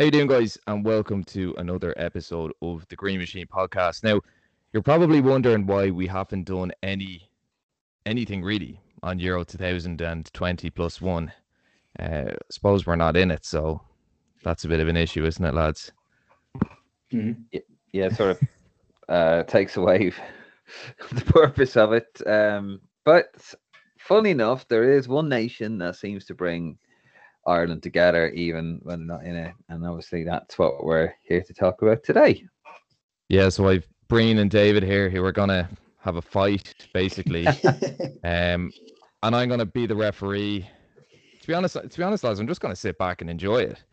How you doing, guys? And welcome to another episode of the Green Machine podcast. Now, you're probably wondering why we haven't done any anything really on Euro 2020 plus one. Uh, suppose we're not in it, so that's a bit of an issue, isn't it, lads? Mm-hmm. Yeah, sort of uh, takes away the purpose of it. Um, but funny enough, there is one nation that seems to bring Ireland together, even when they're not in it. And obviously, that's what we're here to talk about today. Yeah, so I've Brían and David here who are gonna have a fight, basically. um, and I'm gonna be the referee. To be honest, to be honest, lads, I'm just gonna sit back and enjoy it.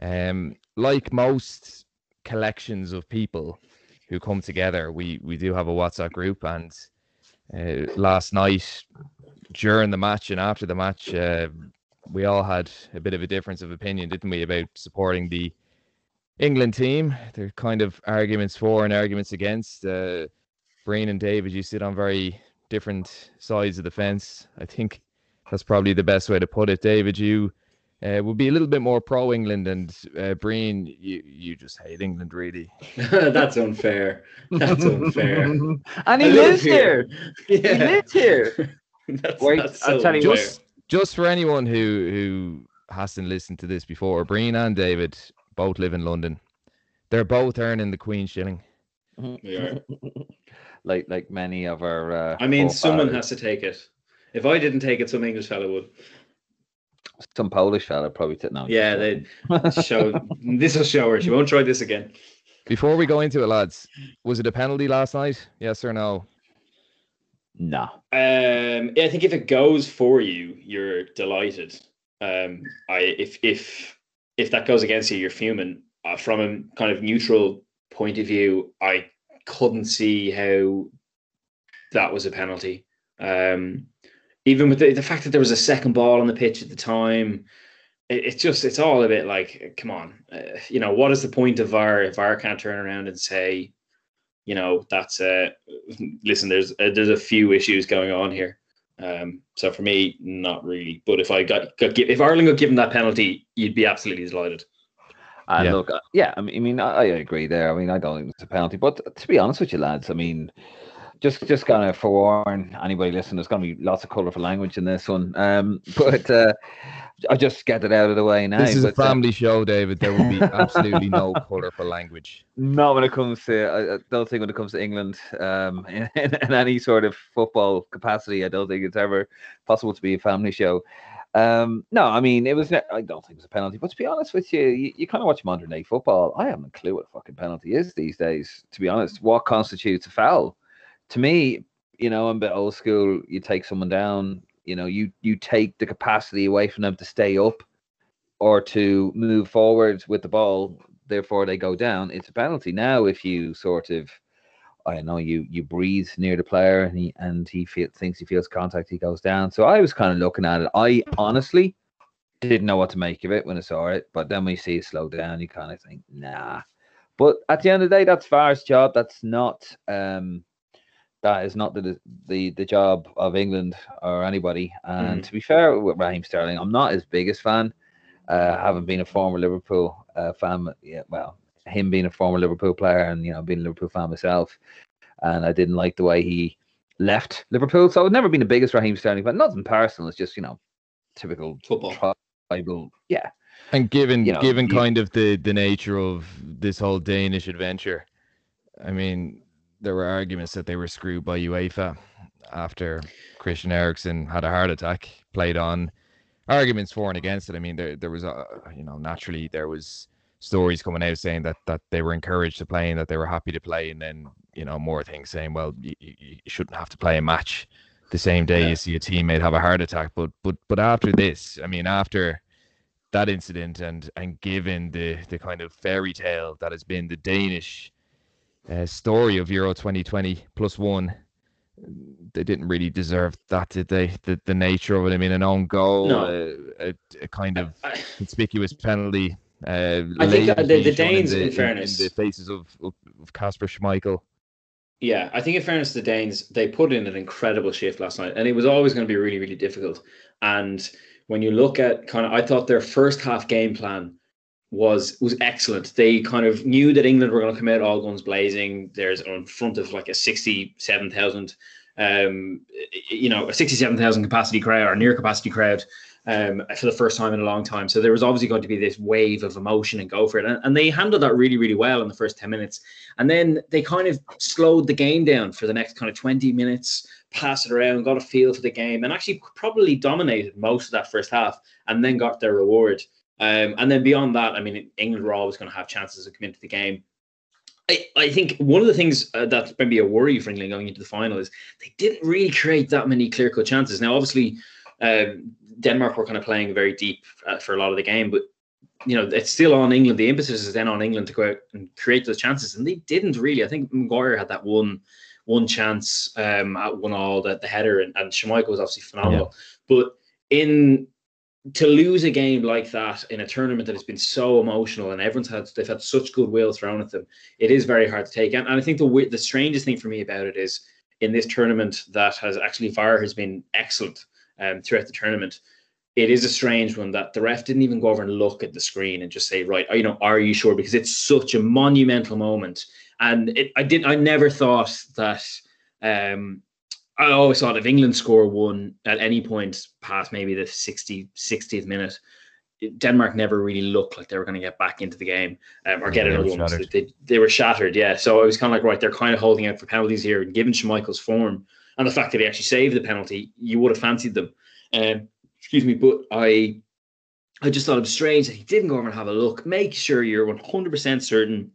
Um, like most collections of people who come together, we we do have a WhatsApp group, and uh, last night during the match and after the match, uh, we all had a bit of a difference of opinion, didn't we, about supporting the England team? There are kind of arguments for and arguments against. Uh, Brían and David, you sit on very different sides of the fence. I think that's probably the best way to put it. David, you uh, would be a little bit more pro England, and uh, Brían, you you just hate England, really. that's unfair. That's unfair. and he lives here. here. Yeah. He lives here. that's, Wait, that's so I'll tell you just just for anyone who who hasn't listened to this before, Brían and David both live in London. They're both earning the Queen shilling. Mm-hmm. like like many of our. Uh, I mean, someone has to take it. If I didn't take it, some English fellow would. Some Polish fella probably took now. Yeah, they show this will show her. She won't try this again. Before we go into it, lads, was it a penalty last night? Yes or no? No. Um, I think if it goes for you, you're delighted. Um, I if if if that goes against you, you're fuming. Uh, from a kind of neutral point of view, I couldn't see how that was a penalty. Um, even with the, the fact that there was a second ball on the pitch at the time, it, it's just it's all a bit like, come on, uh, you know, what is the point of VAR if VAR can't turn around and say, you know, that's uh, listen, there's uh, there's a few issues going on here. Um, so for me, not really. But if I got, got if Ireland got given that penalty, you'd be absolutely delighted. Uh, yeah. Look, uh, yeah, I mean, I mean, I, I, agree there. I mean, I don't think it's a penalty, but to be honest with you, lads, I mean, just just of forewarn anybody listening, there's going to be lots of colourful language in this one. Um, but uh, I just get it out of the way now. This is but, a uh, family uh, show, David. There will be absolutely no colourful language. Not when it comes to. I, I don't think when it comes to England, um, in, in, in, any sort of football capacity, I don't think it's ever possible to be a family show. Um, no, I mean it was. I don't think it was a penalty. But to be honest with you, you, you kind of watch modern day football. I haven't a clue what a fucking penalty is these days. To be honest, what constitutes a foul? To me, you know, I'm a bit old school. You take someone down, you know, you you take the capacity away from them to stay up or to move forward with the ball. Therefore, they go down. It's a penalty. Now, if you sort of, I know you you breathe near the player and he and he feel, thinks he feels contact, he goes down. So I was kind of looking at it. I honestly didn't know what to make of it when I saw it, but then when you see it slow down, you kind of think, nah. But at the end of the day, that's VAR's job. That's not um that is not the the the job of England or anybody. And mm. to be fair with Raheem Sterling, I'm not his biggest fan. Uh, having been a former Liverpool uh, fan, yeah, well, him being a former Liverpool player and you know being a Liverpool fan myself, and I didn't like the way he left Liverpool. So I've never been the biggest Raheem Sterling fan. Nothing personal. It's just you know typical football. Tribal, yeah. And given you know, given kind of the the nature of this whole Danish adventure, I mean, there were arguments that they were screwed by UEFA after Christian Eriksen had a heart attack. Played on arguments for and against it. I mean, there there was a you know naturally there was stories coming out saying that that they were encouraged to play and that they were happy to play, and then you know more things saying, well, you, you shouldn't have to play a match the same day yeah. you see a teammate have a heart attack. But but but after this, I mean, after that incident and and given the the kind of fairy tale that has been the Danish uh, story of Euro 2020 plus one. They didn't really deserve that, did they? The, the nature of it. I mean, an own goal, no. uh, a, a, kind of conspicuous penalty. Uh, I think the, the Danes, in, the, in fairness, in, the faces of of Kasper Schmeichel. Yeah, I think in fairness to the Danes, they put in an incredible shift last night, and it was always going to be really, really difficult. And when you look at kind of, I thought their first half game plan was was excellent. They kind of knew that England were going to come out all guns blazing. There's in front of like a sixty-seven thousand, um, you know, a sixty-seven thousand capacity crowd or near capacity crowd um, for the first time in a long time. So there was obviously going to be this wave of emotion and go for it. And, and, they handled that really, really well in the first 10 minutes. And then they kind of slowed the game down for the next kind of 20 minutes, passed it around, got a feel for the game, and actually probably dominated most of that first half and then got their reward. Um, and then beyond that, I mean, England were always going to have chances to come into the game. I, I think one of the things uh, that's maybe a worry for England going into the final is they didn't really create that many clear cut chances. Now, obviously, um, Denmark were kind of playing very deep uh, for a lot of the game, but you know it's still on England. The emphasis is then on England to go out and create those chances, and they didn't really. I think Maguire had that one one chance um, at one all, that the header, and, and Schmeichel was obviously phenomenal. Yeah. But in to lose a game like that in a tournament that has been so emotional and everyone's had they've had such goodwill thrown at them, it is very hard to take. And, and I think the the strangest thing for me about it is in this tournament that has actually VAR has been excellent um, throughout the tournament. It is a strange one that the ref didn't even go over and look at the screen and just say, right, you know, are you sure? Because it's such a monumental moment. And it, I did, I never thought that. Um, I always thought if England score one at any point past maybe the 60, 60th minute, Denmark never really looked like they were going to get back into the game um, or get another one. They, they were shattered, yeah. So it was kind of like, right, they're kind of holding out for penalties here. And given Schmeichel's form, and the fact that he actually saved the penalty, you would have fancied them. Um, excuse me, but I I just thought it was strange that he didn't go over and have a look. Make sure you're 100% certain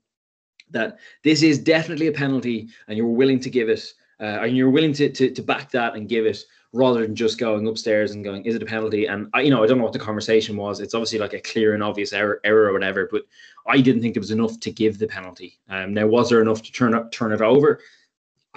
that this is definitely a penalty and you're willing to give it, uh, and you're willing to, to, to back that and give it rather than just going upstairs and going, is it a penalty? And I, you know, I don't know what the conversation was. It's obviously like a clear and obvious error, error or whatever, but I didn't think there was enough to give the penalty. Um, now, was there enough to turn up, turn it over?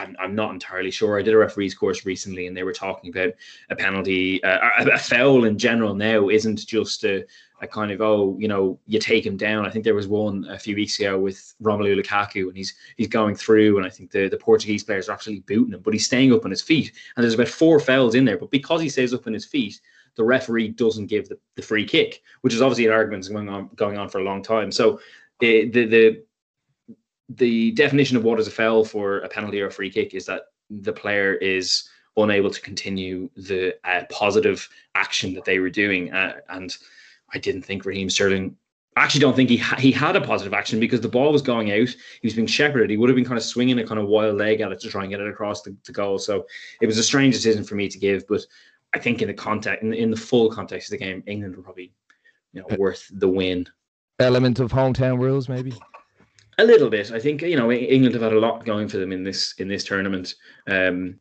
I'm, I'm not entirely sure. I did a referees course recently, and they were talking about a penalty, uh, a, foul in general. Now isn't just a, a kind of oh, you know, you take him down. I think there was one a few weeks ago with Romelu Lukaku, and he's he's going through, and I think the the Portuguese players are absolutely booting him, but he's staying up on his feet, and there's about four fouls in there. But because he stays up on his feet, the referee doesn't give the, the free kick, which is obviously an argument going on going on for a long time. So uh, the the the definition of what is a foul for a penalty or a free kick is that the player is unable to continue the uh, positive action that they were doing. Uh, and I didn't think Raheem Sterling. I actually don't think he ha- he had a positive action because the ball was going out. He was being shepherded. He would have been kind of swinging a kind of wild leg at it to try and get it across the, the goal. So it was a strange decision for me to give. But I think in the context, in, in the full context of the game, England were probably you know worth the win. Element of hometown rules, maybe. A little bit. I think you know England have had a lot going for them in this in this tournament, um,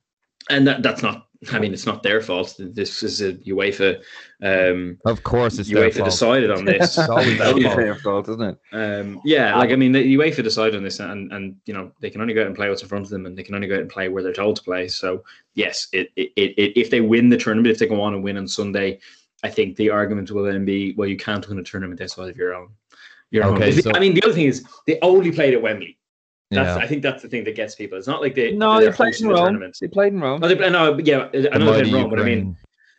and that, that's not. I mean, it's not their fault. This is a UEFA. Um, of course, it's UEFA decided on this. it's always their fault, isn't it? Um, yeah, like I mean, the UEFA decided on this, and and you know they can only go out and play what's in front of them, and they can only go out and play where they're told to play. So yes, it, it, it, if they win the tournament, if they go on and win on Sunday, I think the argument will then be, well, you can't win a tournament outside of your own. You're okay. So, I mean, the other thing is they only played at Wembley. That's, yeah. I think that's the thing that gets people. It's not like they no, they played in Rome. They played in Rome. No, they, no yeah, I know they played in Rome, but I mean,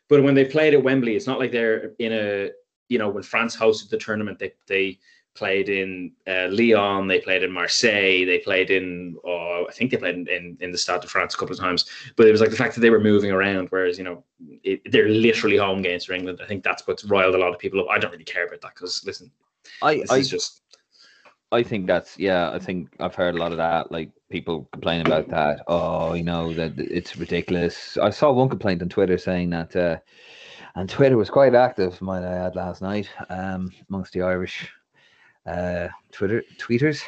but when they played at Wembley, it's not like they're in a you know when France hosted the tournament, they they played in uh, Lyon, they played in Marseille, they played in, oh, I think they played in, in, in, the Stade de France a couple of times. But it was like the fact that they were moving around, whereas, you know, it, they're literally home games for England. I think that's what's riled a lot of people up. I don't really care about that because, listen, I, I just. I think that's yeah. I think I've heard a lot of that. Like people complain about that. Oh, you know that it's ridiculous. I saw one complaint on Twitter saying that, uh, and Twitter was quite active, might I add, last night um, amongst the Irish uh, Twitter tweeters.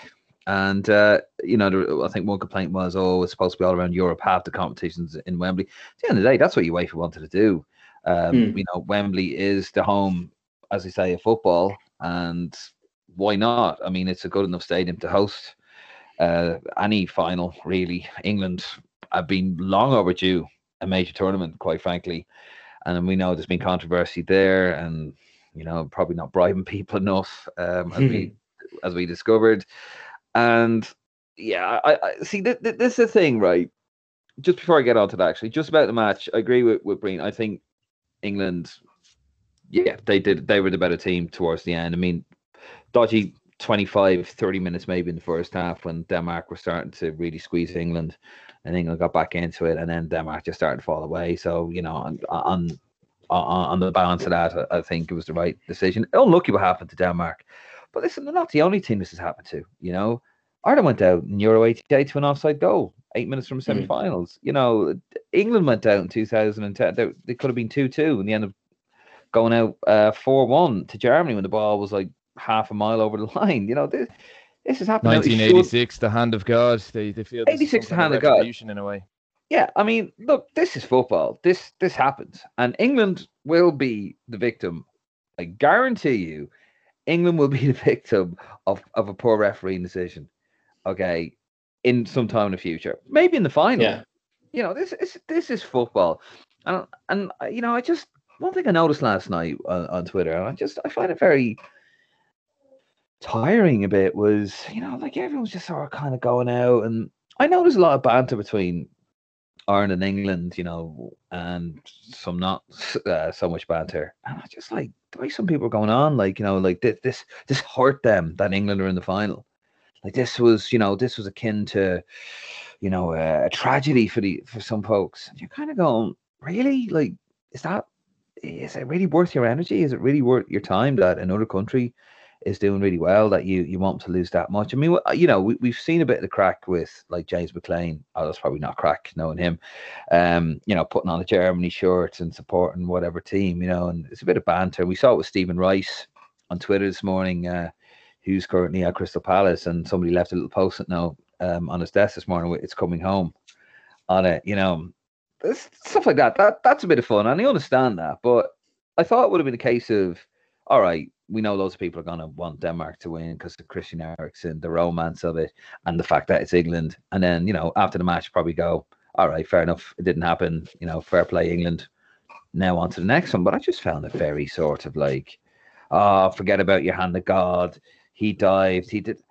And uh, you know, I think one complaint was, "Oh, it's supposed to be all around Europe. Half the competitions in Wembley." At the end of the day, that's what UEFA wanted to do. Um, mm. You know, Wembley is the home, as I say, of football, and why not? I mean, it's a good enough stadium to host uh, any final, really. England have been long overdue a major tournament, quite frankly. And we know there's been controversy there, and you know, probably not bribing people enough, um, as we hmm. as we discovered. And yeah, I, I see th- th- this is the thing, right? Just before I get on to that, actually, just about the match, I agree with with Brían. I think England yeah, they did. They were the better team towards the end. I mean, dodgy 25, 30 minutes maybe in the first half when Denmark were starting to really squeeze England, and England got back into it, and then Denmark just started to fall away. So you know, on on on, the balance of that, I, I think it was the right decision. Unlucky what happened to Denmark, but listen, they're not the only team this has happened to. You know, Ireland went out in Euro 88 to an offside goal, eight minutes from semi-finals. Mm. You know, England went out in 2010. They, they could have been 2-2 in the end of going out uh, 4-1 to Germany when the ball was like half a mile over the line. You know, this, this has happened. 1986, the hand of God. They, they feel 86, the hand of God. In a way. Yeah, I mean, look, this is football. This this happens, and England will be the victim. I guarantee you, England will be the victim of, of a poor refereeing decision. Okay, in some time in the future, maybe in the final. Yeah. You know, this is this is football, and and you know, I just one thing I noticed last night on, on Twitter, and I just I find it very tiring a bit was, you know, like everyone's just sort of kind of going out. And I know there's a lot of banter between Ireland and England, you know, and some not uh, so much banter. And I just like the way some people are going on, like, you know, like this, this, this hurt them that England are in the final. Like this was, you know, this was akin to, you know, uh, a tragedy for the for some folks. And you're kind of going, really? Like, is that is it really worth your energy? Is it really worth your time that another country is doing really well that you you want to lose that much. I mean, you know, we, we've seen a bit of the crack with like James McLean. Oh, that's probably not crack knowing him. Um, you know, putting on a Germany shirt and supporting whatever team, you know, and it's a bit of banter. We saw it with Stephen Rice on Twitter this morning, uh, who's currently at Crystal Palace, and somebody left a little post-it note um, on his desk this morning. It's coming home on it, you know. Stuff like that. That that's a bit of fun, and I understand that. But I thought it would have been a case of, all right, we know loads of people are going to want Denmark to win because of Christian Eriksen, the romance of it, and the fact that it's England. And then, you know, after the match, probably go, all right, fair enough. It didn't happen. You know, fair play, England. Now on to the next one. But I just found it very sort of like, oh, forget about your hand of God. He dived. He did.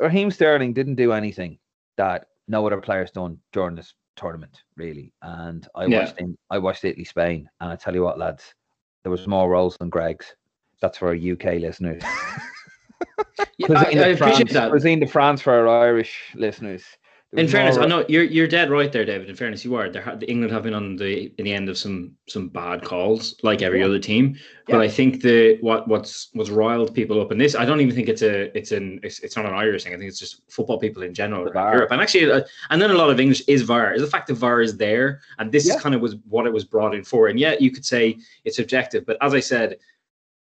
Raheem Sterling didn't do anything that no other players done during this tournament, really. And I yeah. watched him. I watched Italy Spain, and I tell you what, lads, there was more rolls than Greggs. That's for our UK listeners. yeah, I, I appreciate France, that. Cuisine de France for our Irish listeners. In fairness. I know you're you're dead right there, David. In fairness, you are. There, England have been on the in the end of some some bad calls, like every yeah. other team. But. I think the what what's what's riled people up in this, I don't even think it's a it's an it's, it's not an Irish thing. I think it's just football people in general Europe, and actually, uh, and then a lot of English is VAR. Is the fact that VAR is there, and this yeah. kind of was what it was brought in for. And yet, you could say it's objective, but as I said,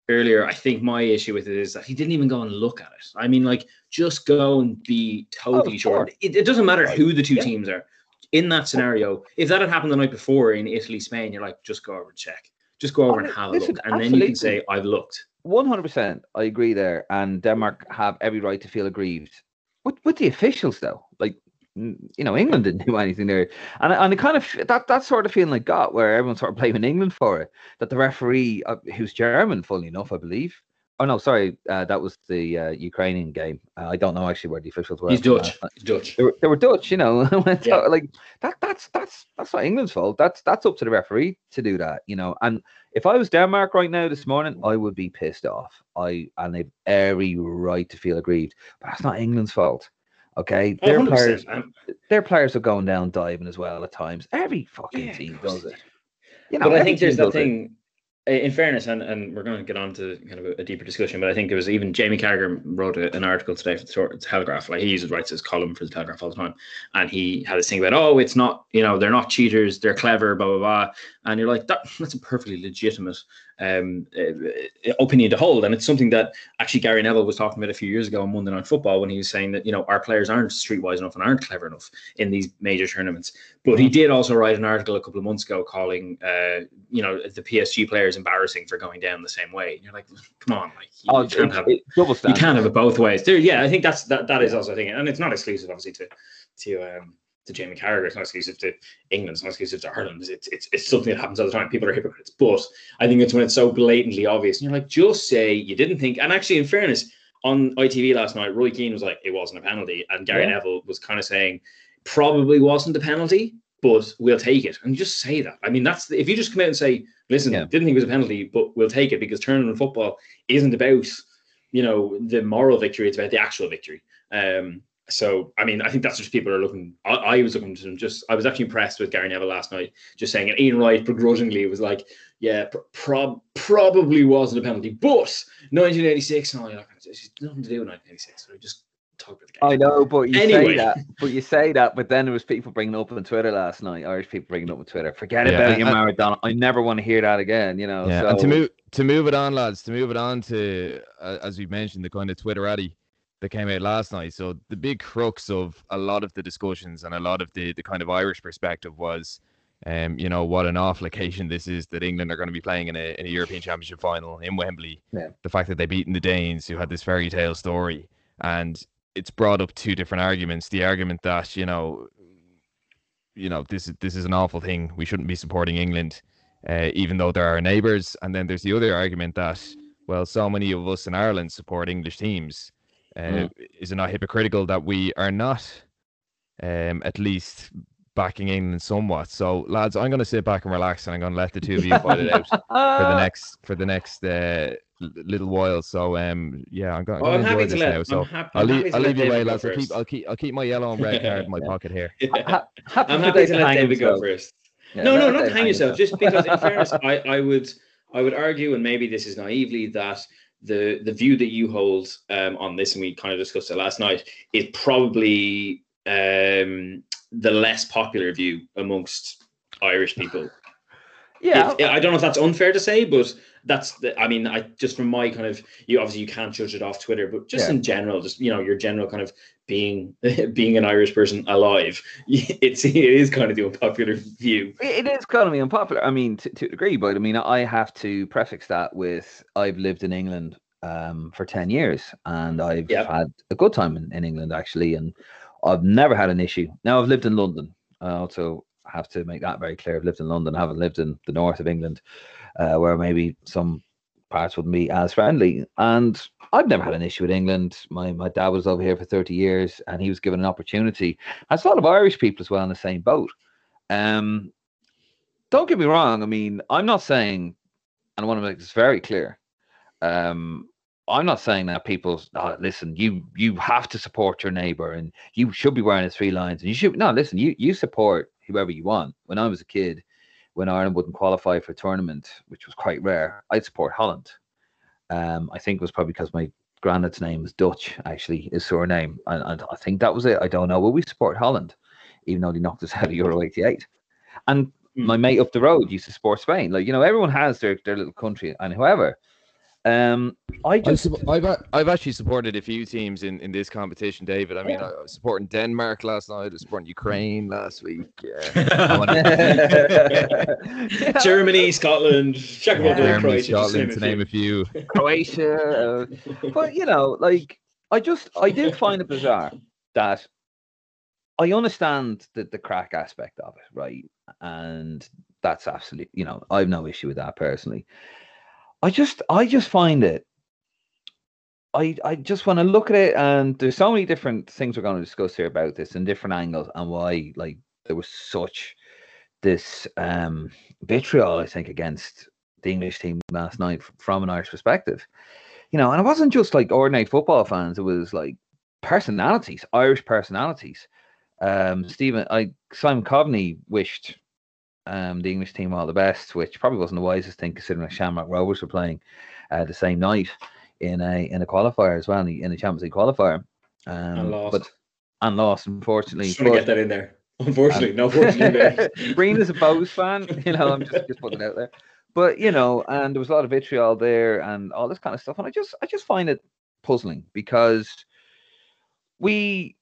earlier, I think my issue with it is that he didn't even go and look at it. I mean, like, just go and be totally oh, sure. It, it, doesn't matter who the two yeah. teams are. In that scenario, if that had happened the night before in Italy, Spain, you're like, just go over and check. Just go over oh, and have listen, a look. And absolutely. then you can say, I've looked. 100%. I agree there. And Denmark have every right to feel aggrieved. With, with the officials, though, like, you know, England didn't do anything there, and and it kind of that that sort of feeling like got where everyone's sort of blaming England for it. That the referee, uh, who's German, fully enough, I believe. Oh no, sorry, uh, that was the uh, Ukrainian game. Uh, I don't know actually where the officials were. He's Dutch. He's Dutch. They were, they were Dutch, you know. yeah. Like that. That's that's that's not England's fault. That's that's up to the referee to do that, you know. And if I was Denmark right now this morning, I would be pissed off. I and they've every right to feel aggrieved, but that's not England's fault. Okay, their players, their players are going down diving as well at times. Every fucking yeah, team does it. You know, but I think there's that thing. It. In fairness, and, and we're going to get on to kind of a, a, deeper discussion, but I think there was even Jamie Carragher wrote a, an article today for the Telegraph. Like he uses writes his column for the Telegraph all the time, and he had this thing about, oh, it's not, you know, they're not cheaters, they're clever, blah blah blah, and you're like, that, that's a perfectly legitimate um, uh, opinion to hold. And it's something that actually Gary Neville was talking about a few years ago on Monday Night Football when he was saying that, you know, our players aren't streetwise enough and aren't clever enough in these major tournaments. But he mm-hmm. did also write an article a couple of months ago calling, uh, you know, the PSG players embarrassing for going down the same way. And you're like, come on, like, you, oh, can't, have, it, you can't have it both ways. There, yeah, I think that's that. That is also a thing, and it's not exclusive, obviously, to to um, to Jamie Carragher. It's not exclusive to England. It's not exclusive to Ireland. It's, it's, it's something that happens all the time. People are hypocrites. But I think it's when it's so blatantly obvious. And you're like, just say you didn't think. And actually, in fairness, on ITV last night, Roy Keane was like, it wasn't a penalty. And Gary yeah. Neville was kind of saying, probably wasn't a penalty, but we'll take it. And just say that. I mean, that's the, if you just come out and say, listen, yeah. didn't think it was a penalty, but we'll take it because tournament football isn't about you know the moral victory; it's about the actual victory. Um, so I mean, I think that's just people are looking. I, I, was looking to them. Just I was actually impressed with Gary Neville last night. Just saying, and Ian Wright begrudgingly was like, "Yeah, prob- probably wasn't a penalty, but 1986." And I'm like, "It's nothing to do with 1986." So just talk about the game. I know, but you anyway. say that, but you say that, but then there was people bringing up on Twitter last night. Irish people bringing up on Twitter. Forget yeah, about your Maradona. I never want to hear that again. You know. Yeah, so... and to move to move it on, lads. To move it on to uh, as we mentioned, the kind of Twitterati that came out last night. So the big crux of a lot of the discussions and a lot of the the kind of Irish perspective was, um, you know, what an awful occasion this is that England are going to be playing in a in a European Championship final in Wembley. Yeah. The fact that they beaten the Danes, who had this fairy tale story, and it's brought up two different arguments. The argument that you know, you know, this is this is an awful thing. We shouldn't be supporting England, uh, even though they're our neighbours. And then there's the other argument that well, so many of us in Ireland support English teams uh, mm. Is it not hypocritical that we are not, um, at least backing England somewhat? So, lads, I'm going to sit back and relax, and I'm going to let the two of you fight it out for the next for the next uh, little while. So, um, yeah, I'm going, well, to enjoy this let, now. So, happy, I'll, leave, I'll leave you away, lads. I'll keep I'll keep I'll keep my yellow and red card in my pocket here. yeah. I'm happy to let David go first. Yeah, no, no, not to hang yourself. Just because, in fairness, I, I would I would argue, and maybe this is naively, that the the view that you hold um, on this, and we kind of discussed it last night, is probably um, the less popular view amongst Irish people. Yeah, if, I don't know if that's unfair to say, but that's the, I mean, I just from my kind of you obviously you can't judge it off Twitter, but just yeah. in general, just you know, your general kind of being being an Irish person alive, it's it is kind of the unpopular view. It is kind of unpopular. I mean, to, to a degree, but I mean, I have to prefix that with I've lived in England um, for ten years, and I've yep. had a good time in, in England actually, and I've never had an issue. Now I've lived in London. I also have to make that very clear. I've lived in London. I haven't lived in the north of England, uh, where maybe some parts wouldn't be as friendly. And I've never had an issue with England. My my dad was over here for 30 years and he was given an opportunity. There's a lot of Irish people as well in the same boat. Um, don't get me wrong. I mean, I'm not saying, and I want to make this very clear. Um, I'm not saying that people oh, listen. You you have to support your neighbor, and you should be wearing the three lions. And you should no listen. You you support whoever you want. When I was a kid, when Ireland wouldn't qualify for a tournament, which was quite rare, I'd support Holland. Um, I think it was probably because my granddad's name was Dutch, actually, his surname. And, and I think that was it. I don't know. Well, we support Holland, even though they knocked us out of Euro 88. And mm. my mate up the road used to support Spain. Like, you know, everyone has their, their little country. And however, um, I just I've, I've actually supported a few teams in, in this competition, David. I mean, yeah. I was supporting Denmark last night. I was supporting Ukraine last week. Yeah. Germany, Scotland, Czech Republic, Germany, Croatia, Scotland, to name a few. Croatia, uh, but you know, like I just I did find it bizarre that I understand the the crack aspect of it, right? And that's absolutely, you know, I've no issue with that personally. I just I just find it. I I just want to look at it, and there's so many different things we're going to discuss here about this and different angles and why like there was such this um vitriol I think against the English team last night from an Irish perspective. You know, and it wasn't just like ordinary football fans; it was like personalities, Irish personalities. Um, Stephen, I Simon Coveney wished um, the English team all the best, which probably wasn't the wisest thing considering Shamrock Rovers were playing uh, the same night in a in a qualifier as well in the, in the Champions League qualifier. Um, and lost. But, and lost, unfortunately. Just to get that in there. Unfortunately, um, no fortunately. Brían is a Bohs fan, you know. I'm just just putting it out there. But you know, and there was a lot of vitriol there and all this kind of stuff, and I just I just find it puzzling because we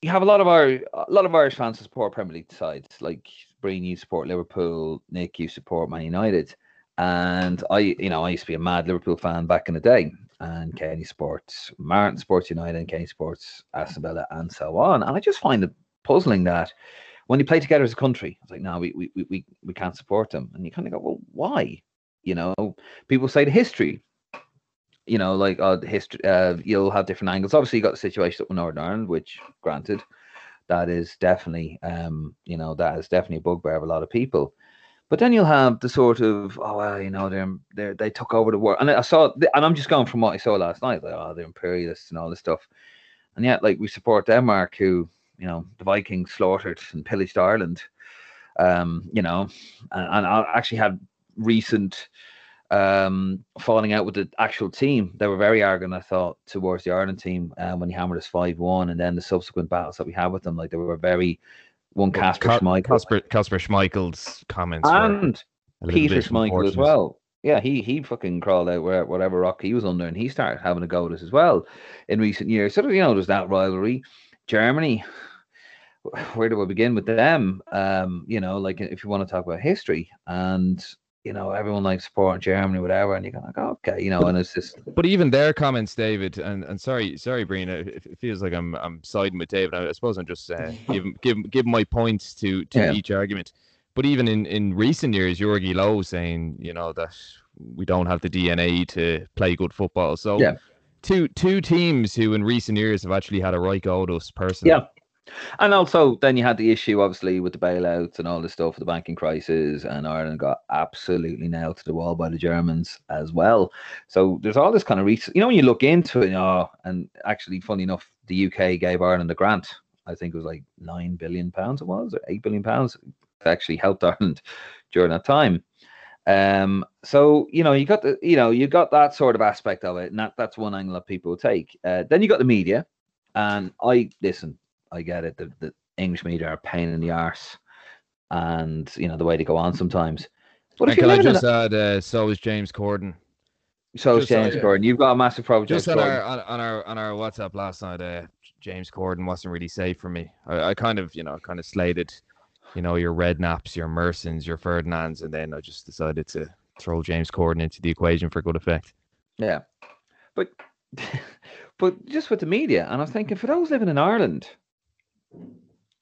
you have a lot of our a lot of Irish fans support Premier League sides like Brían, you support Liverpool. Nick, you support Man United. And I, you know, I used to be a mad Liverpool fan back in the day. And Kenny Sports, Martin Sports United, and Kenny Sports, Aston Villa, and so on. And I just find it puzzling that when you play together as a country, it's like, no, we we we we can't support them. And you kind of go, well, why? You know, people say the history. You know, like uh, history. Uh, you'll have different angles. Obviously, you got the situation up in Northern Ireland, which, granted, that is definitely um you know that is definitely a bugbear of a lot of people. But then you'll have the sort of oh well, you know they're they they took over the world, and I saw and I'm just going from what I saw last night, like oh they're imperialists and all this stuff, and yet like we support Denmark, who you know the Vikings slaughtered and pillaged Ireland, um, you know, and, and I actually had recent um falling out with the actual team. They were very arrogant, I thought, towards the Ireland team um, when he hammered us five one, and then the subsequent battles that we had with them, like they were very one Kasper Ka- Schmeichel Kasper, Kasper Schmeichel's comments. and Peter Schmeichel as well. Yeah, he he fucking crawled out where whatever rock he was under, and he started having a go at us as well in recent years. So you know, there's that rivalry. Germany, where do we begin with them? Um, you know, like if you want to talk about history, and you know, everyone likes supporting Germany, whatever, and you're like, oh, okay, you know, and it's just But even their comments, David, and, and sorry, sorry, Brían, it, it feels like I'm I'm siding with David. I, I suppose I'm just uh, giving give give my points to to Yeah. each argument. But even in in recent years, Jogi Löw saying, you know, that we don't have the DNA to play good football. So Yeah. two two teams who in recent years have actually had a right go at us personally. Yeah. And also, then you had the issue, obviously, with the bailouts and all this stuff, the banking crisis, and Ireland got absolutely nailed to the wall by the Germans as well. So there's all this kind of research. You know, when you look into it, oh, and actually, funny enough, the UK gave Ireland a grant. I think it was like nine billion pounds. It was or eight billion pounds. Actually helped Ireland during that time. Um, so you know, you got the, you know, you got that sort of aspect of it, and that, that's one angle that people take. Uh, then you got the media, and I listen. I get it. The, the English media are a pain in the arse, and you know the way they go on sometimes. But And if can I just add, uh, so is James Corden. so is just so- James Corden, you've got a massive problem. Just James on our on, on our on our WhatsApp last night, uh, James Corden wasn't really safe for me. I, I kind of you know kind of slated, you know, your Redknaps, your Mersons, your Ferdinands, and then I just decided to throw James Corden into the equation for good effect. Yeah, but but just with the media, and I was thinking for those living in Ireland,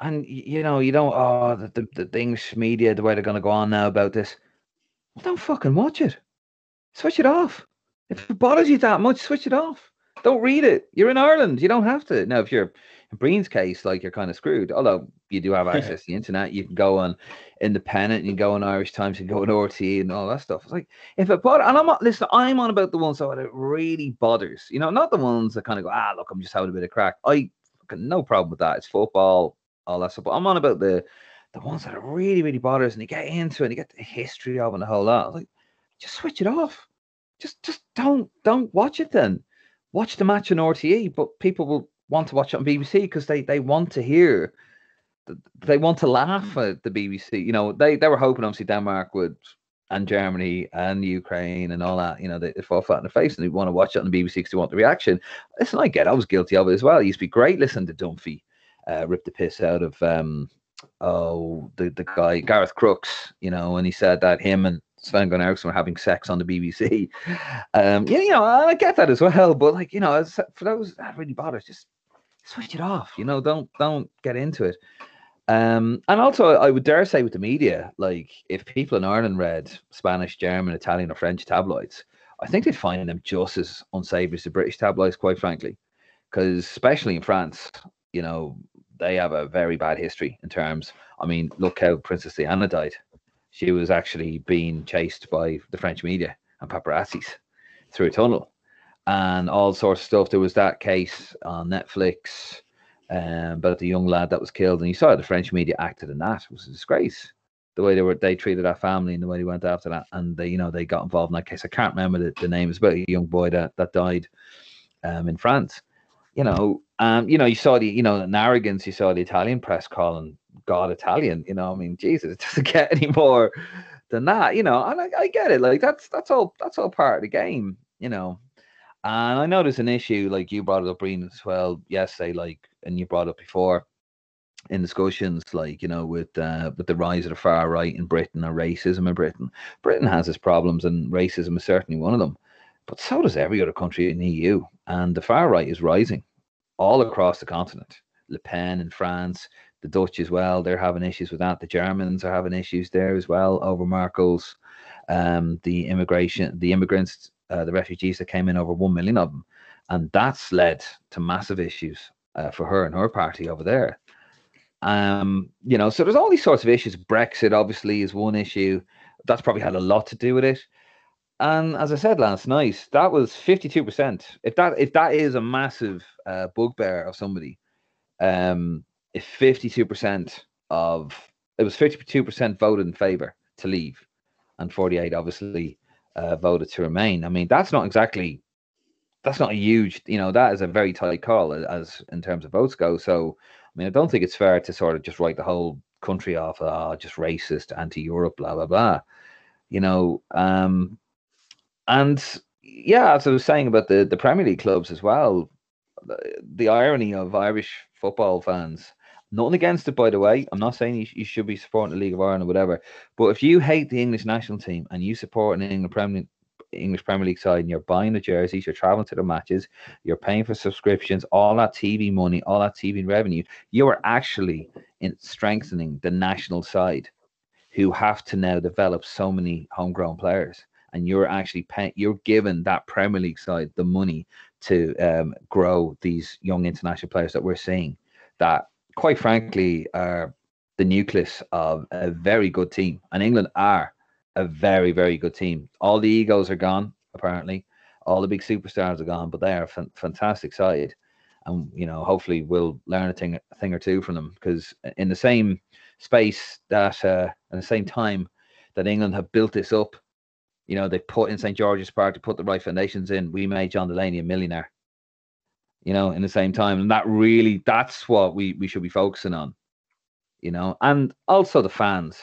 and you know, you don't oh the the, the English media the way they're going to go on now about this. Well, don't fucking watch it. Switch it off. If it bothers you that much, switch it off. Don't read it. You're in Ireland. You don't have to. Now, if you're in Brían's case, like you're kind of screwed. Although you do have access to the internet, you can go on Independent, you can go on Irish Times, you can go on RTE and all that stuff. It's like if it bother, and I'm not listen, I'm on about the ones that it really bothers. You know, not the ones that kind of go, ah, look, I'm just having a bit of crack. I no problem with that. It's football, all that stuff. But I'm on about the the ones that are really, really bothers, and you get into it, and you get the history of and the whole lot. Like, just switch it off. Just, just don't, don't watch it. Then watch the match on RTE, but people will want to watch it on BBC because they they want to hear. They want to laugh at the BBC. You know, they they were hoping obviously Denmark would and Germany and Ukraine and all that, you know, they, they fall flat in the face and they want to watch it on the BBC because they want the reaction. Listen, I get. I was guilty of it as well. It used to be great listening to Dunphy uh, rip the piss out of um oh the, the guy Gareth Crooks, you know, when he said that him and Sven-Göran Eriksson were having sex on the BBC. Um, yeah, you know, I get that as well, but like, you know, for those that really bothers, just switch it off. You know, don't don't get into it. Um, and also, I would dare say with the media, like if people in Ireland read Spanish, German, Italian, or French tabloids, I think they'd find them just as unsavory as the British tabloids, quite frankly, because especially in France, you know, they have a very bad history in terms. I mean, look how Princess Diana died. She was actually being chased by the French media and paparazzis through a tunnel and all sorts of stuff. There was that case on Netflix um, about the young lad that was killed, and you saw the French media acted in that. It was a disgrace. The way they were, they treated that family and the way they went after that, and they, you know, they got involved in that case. I can't remember the, the name. It's about a young boy that that died um, in France. You know, um, you know, you saw the, you know, an arrogance. You saw the Italian press calling God Italian. You know, I mean, Jesus, it doesn't get any more than that. You know, and I, I get it. Like that's that's all that's all part of the game. You know, and I know there's an issue, like you brought it up, Brían, as well yes, yesterday, like, and you brought up before in discussions, like, you know, with uh, with the rise of the far right in Britain or racism in Britain. Britain has its problems, and racism is certainly one of them. But so does every other country in the EU. And the far right is rising all across the continent. Le Pen in France, the Dutch as well, they're having issues with that. The Germans are having issues there as well over Merkel's. Um, the immigration, the immigrants uh, the refugees that came in, over 1 million of them. And that's led to massive issues uh, for her and her party over there. Um, you know, so there's all these sorts of issues. Brexit obviously is one issue. That's probably had a lot to do with it. And as I said last night, that was 52%. If that if that is a massive uh, bugbear of somebody, um, if 52% of it was 52% voted in favor to leave, and 48 obviously uh, voted to remain. I mean, that's not exactly that's not a huge, you know, that is a very tight call as in terms of votes go. So, I mean, I don't think it's fair to sort of just write the whole country off, oh, just racist, anti-Europe, blah blah blah. You know, um, and yeah, as I was saying about the the Premier League clubs as well, the, the irony of Irish football fans. Nothing against it, by the way. I'm not saying you, you should be supporting the League of Ireland or whatever. But if you hate the English national team and you support an England Premier English Premier League side and you're buying the jerseys, you're traveling to the matches, you're paying for subscriptions, all that TV money, all that TV revenue, you are actually in strengthening the national side who have to now develop so many homegrown players. And you're actually paying, you're giving that Premier League side the money to um, grow these young international players that we're seeing that, quite frankly, are the nucleus of a very good team. And England are a very, very good team. All the egos are gone, apparently. All the big superstars are gone, but they are a fantastic side. And, you know, hopefully we'll learn a thing, a thing or two from them because in the same space that, uh, in the same time that England have built this up, you know, they put in St. George's Park to put the right foundations in. We made John Delaney a millionaire, you know, in the same time. And that really, that's what we, we should be focusing on, you know, and also the fans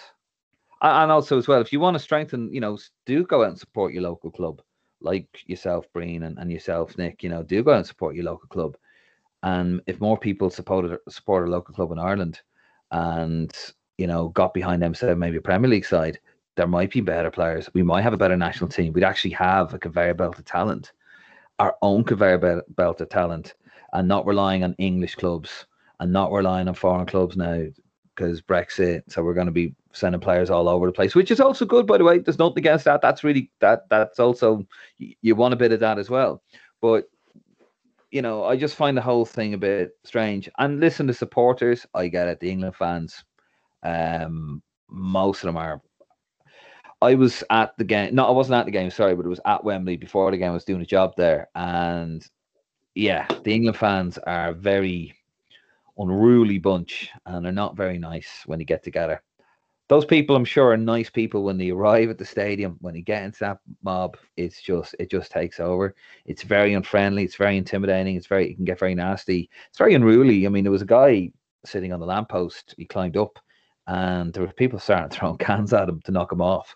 and also as well, if you want to strengthen, you know, do go out and support your local club, like yourself, Brían, and, and yourself, Nick. You know, do go out and support your local club. And if more people supported support a local club in Ireland, and you know, got behind them, said maybe a Premier League side, there might be better players. We might have a better national team. We'd actually have a conveyor belt of talent, our own conveyor belt of talent, and not relying on English clubs and not relying on foreign clubs now because Brexit. So we're going to be sending players all over the place, which is also good, by the way. There's nothing against that. That's really that. That's also you want a bit of that as well. But you know, I just find the whole thing a bit strange. And listen, the supporters, I get it. The England fans, um, most of them are. I was at the game. No, I wasn't at the game. Sorry, but it was at Wembley before the game. I was doing a job there, and yeah, the England fans are very unruly bunch and they're not very nice when you get together. Those people, I'm sure, are nice people when they arrive at the stadium. When you get into that mob, it's just it just takes over. It's very unfriendly. It's very intimidating. It's very it can get very nasty. It's very unruly. I mean, there was a guy sitting on the lamppost. He climbed up, and there were people starting throwing cans at him to knock him off.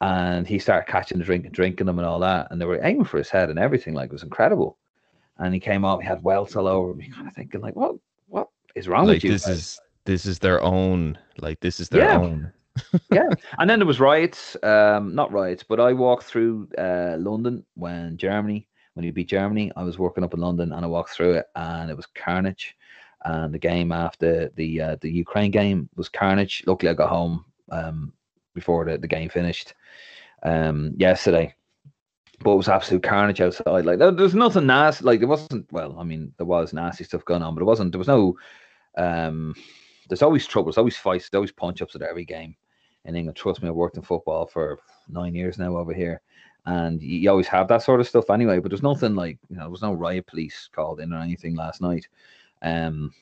And he started catching the drink and drinking them and all that. And they were aiming for his head and everything. Like it was incredible. And he came off. He had welts all over him. Kind of thinking like, what is wrong like with you? This guys? is this is their own. Like this is their yeah. own. yeah, and then there was riots. Um, not riots, but I walked through uh, London when Germany, when we beat Germany. I was working up in London, and I walked through it, and it was carnage. And the game after the uh, the Ukraine game was carnage. Luckily, I got home um, before the, the game finished um, yesterday but it was absolute carnage outside. Like there, there's nothing nasty. Like there wasn't. Well, I mean, there was nasty stuff going on, but it wasn't. There was no. Um, there's always trouble. There's always fights. There's always punch ups at every game in England. Trust me, I've worked in football for nine years now over here, and you, you always have that sort of stuff anyway. But there's nothing like you know, there was no riot police called in or anything last night. Um,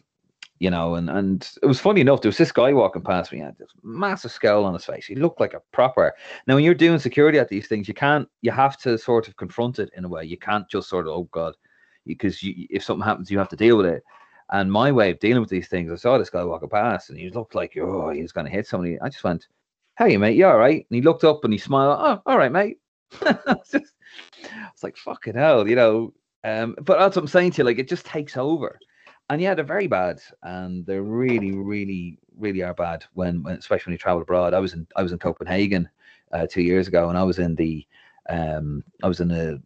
you know, and and it was funny enough. There was this guy walking past me, had this massive scowl on his face. He looked like a proper. Now, when you're doing security at these things, you can't. You have to sort of confront it in a way. You can't just sort of, oh god, because if something happens, you have to deal with it. And my way of dealing with these things, I saw this guy walking past, and he looked like oh, he was going to hit somebody. I just went, "Hey, mate, you all right?" And he looked up and he smiled. Oh, all right, mate. it's just, it's like fucking hell, you know. Um, but that's what I'm saying to you. Like, it just takes over and yeah, they're very bad, and they're really, really, really are bad when, when especially when you travel abroad. I was in I was in Copenhagen uh, two years ago, and I was in the um I was in the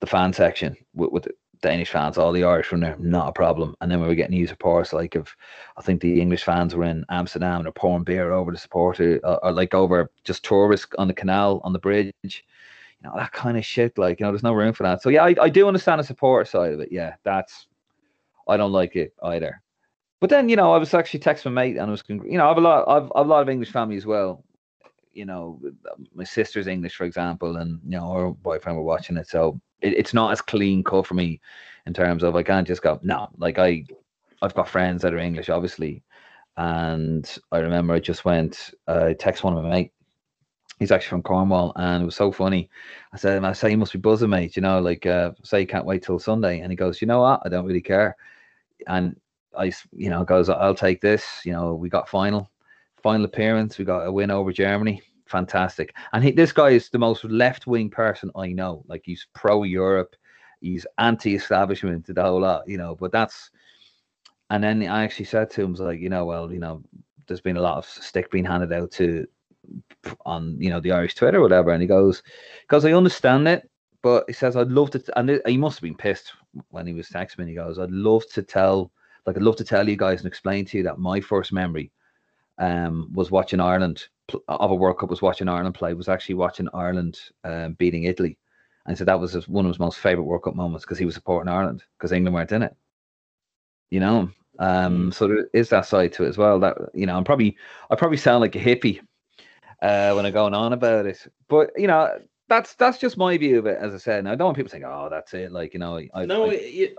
the fan section with, with the fans, all the Irish from there, not a problem. And then we were getting news reports like of, I think the English fans were in Amsterdam and they're pouring beer over the supporter, or, or like over just tourists on the canal on the bridge you know that kind of shit like you know there's no room for that so yeah I, I do understand the supporter side of it yeah that's I don't like it either. but then you know, I was actually texting my mate, and I was, you know, I have a lot, I've, I've a lot of English family as well. You know, my sister's English, for example, and you know, her boyfriend were watching it, so it, it's not as clean cut for me in terms of I can't just go no. Like I, I've got friends that are English, obviously, and I remember I just went, uh, text one of my mate. He's actually from Cornwall, and it was so funny. I said, "I say you must be buzzing, mate. You know, like uh, say you can't wait till Sunday." And he goes, "You know what? I don't really care." And I, you know, goes, "I'll take this." You know, we got final, final appearance. We got a win over Germany. Fantastic. And he, this guy is the most left wing person I know. Like he's pro Europe, he's anti establishment the whole lot. You know, but that's and then I actually said to him, like, you know, well, you know, there's been a lot of stick being handed out to on you know the Irish Twitter or whatever, and he goes, because I understand it, but he says I'd love to, and he must have been pissed when he was texting me. He goes, I'd love to tell, like I'd love to tell you guys and explain to you that my first memory um was watching Ireland of a World Cup was watching Ireland play was actually watching Ireland um, beating Italy, and so that was one of his most favorite World Cup moments because he was supporting Ireland because England weren't in it you know. Um, mm. so there is that side to it as well. That you know, I'm probably I probably sound like a hippie uh, when I'm going on about it, but you know, that's that's just my view of it. As I said, and I don't want people saying, "Oh, that's it." Like you know, I, no, I, you,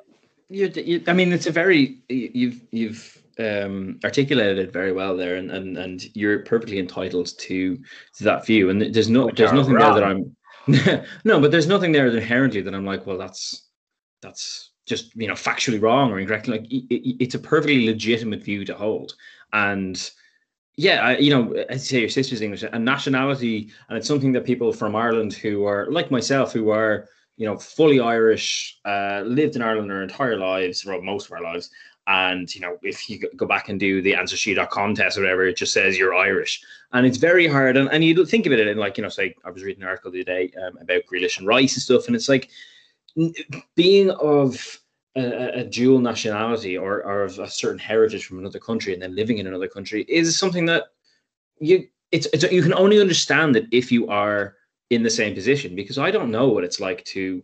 you, you, I mean, it's a very you've you've um, articulated it very well there, and and and you're perfectly entitled to to that view. And there's no there's nothing wrong. there that I'm no, but there's nothing there inherently that I'm like, well, that's that's just you know factually wrong or incorrect. Like it, it, it's a perfectly legitimate view to hold, and yeah, I, you know, as you say, your sister's English, and nationality, and it's something that people from Ireland who are like myself, who are you know fully Irish, uh, lived in Ireland their entire lives, or most of our lives, and you know if you go back and do the answer sheet contest or whatever it just says you're irish. And it's very hard. And, and you think of it in like you know say i was reading an article the other day um, about Grealish and rice and stuff and it's like being of a, a, dual nationality or, or of a certain heritage from another country and then living in another country is something that you it's, it's you can only understand it if you are in the same position because I don't know what it's like to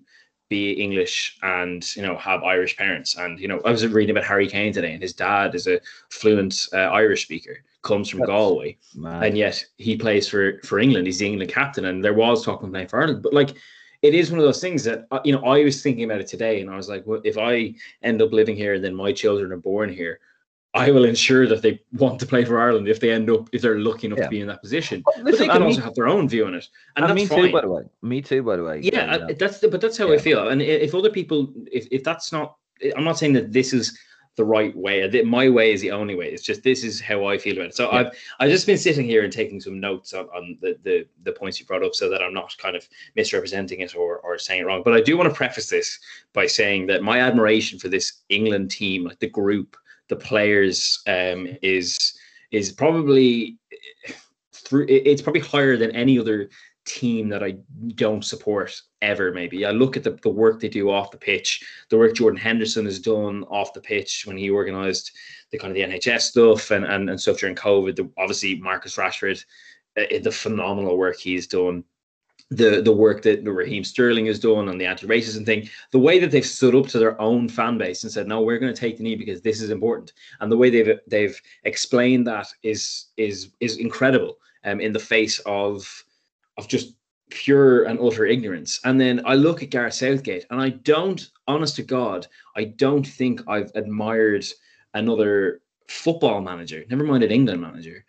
be English and you know have Irish parents and you know I was reading about Harry Kane today and his dad is a fluent uh, Irish speaker comes from That's Galway mad. and yet he plays for for England he's the England captain and there was talk of playing for Ireland but like it is one of those things that uh, you know I was thinking about it today, and I was like, well, if I end up living here, and then my children are born here. I will ensure that they want to play for Ireland if they end up if they're lucky enough yeah. to be in that position. Well, listen, but they can also have their own view on it, and, and that's me fine. too, by the way. Me too, by the way. Yeah, yeah. that's the, but that's how yeah. I feel. And if other people, if if that's not, I'm not saying that this is the right way. My way is the only way. It's just this is how I feel about it. So. I've I've just been sitting here and taking some notes on, on the, the the points you brought up, so that I'm not kind of misrepresenting it or or saying it wrong. But I do want to preface this by saying that my admiration for this England team, like the group, the players, um, is is probably through. It's probably higher than any other team that I don't support ever, maybe. I look at the, the work they do off the pitch, the work Jordan Henderson has done off the pitch when he organized the kind of the NHS stuff and, and, and stuff during COVID. The, obviously, Marcus Rashford, uh, the phenomenal work he's done. The, the work that Raheem Sterling has done on the anti-racism thing, the way that they've stood up to their own fan base and said, "No, we're going to take the knee because this is important," and the way they've they've explained that is is is incredible. Um, in the face of of just pure and utter ignorance. And then I look at Gareth Southgate and I don't, honest to God, I don't think I've admired another football manager, never mind an England manager,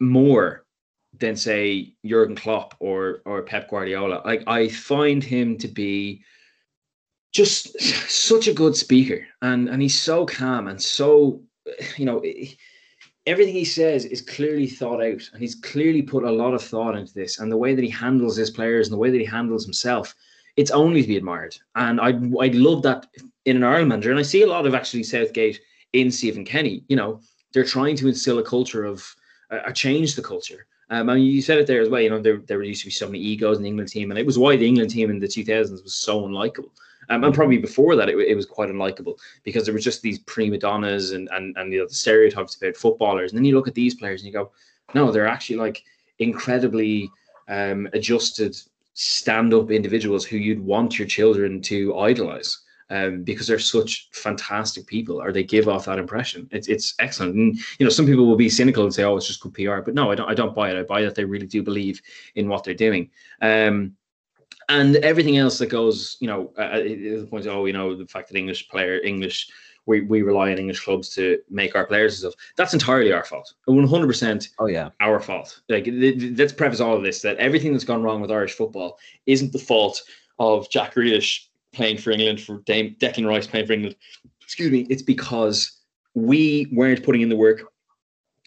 more than say Jurgen Klopp or or Pep Guardiola. Like I find him to be just such a good speaker and and he's so calm and so you know everything he says is clearly thought out and he's clearly put a lot of thought into this and the way that he handles his players and the way that he handles himself it's only to be admired. And i i love that in an Ireland manager and I see a lot of actually Southgate in Stephen Kenny. You know they're trying to instill a culture of uh, change the culture um, and you said it there as well you know there, there used to be so many egos in the England team and it was why the England team in the 2000s was so unlikable um, and probably before that, it, it was quite unlikable because there was just these prima donnas and and and you know, the stereotypes about footballers. And then you look at these players and you go, no, they're actually like incredibly um, adjusted, stand-up individuals who you'd want your children to idolize. Um, because they're such fantastic people, or they give off that impression. It's it's excellent. And you know, some people will be cynical and say, "Oh, it's just good PR," but no, I don't. I don't buy it. I buy that they really do believe in what they're doing. Um, and everything else that goes, you know, uh, uh the point, oh, you know, the fact that English player, English, we, we rely on English clubs to make our players and stuff. That's entirely our fault. 100%. Oh yeah, our fault. Like, let's preface all of this that everything that's gone wrong with Irish football isn't the fault of Jack Grealish playing for England, for Dame, Declan Rice playing for England. Excuse me. It's because we weren't putting in the work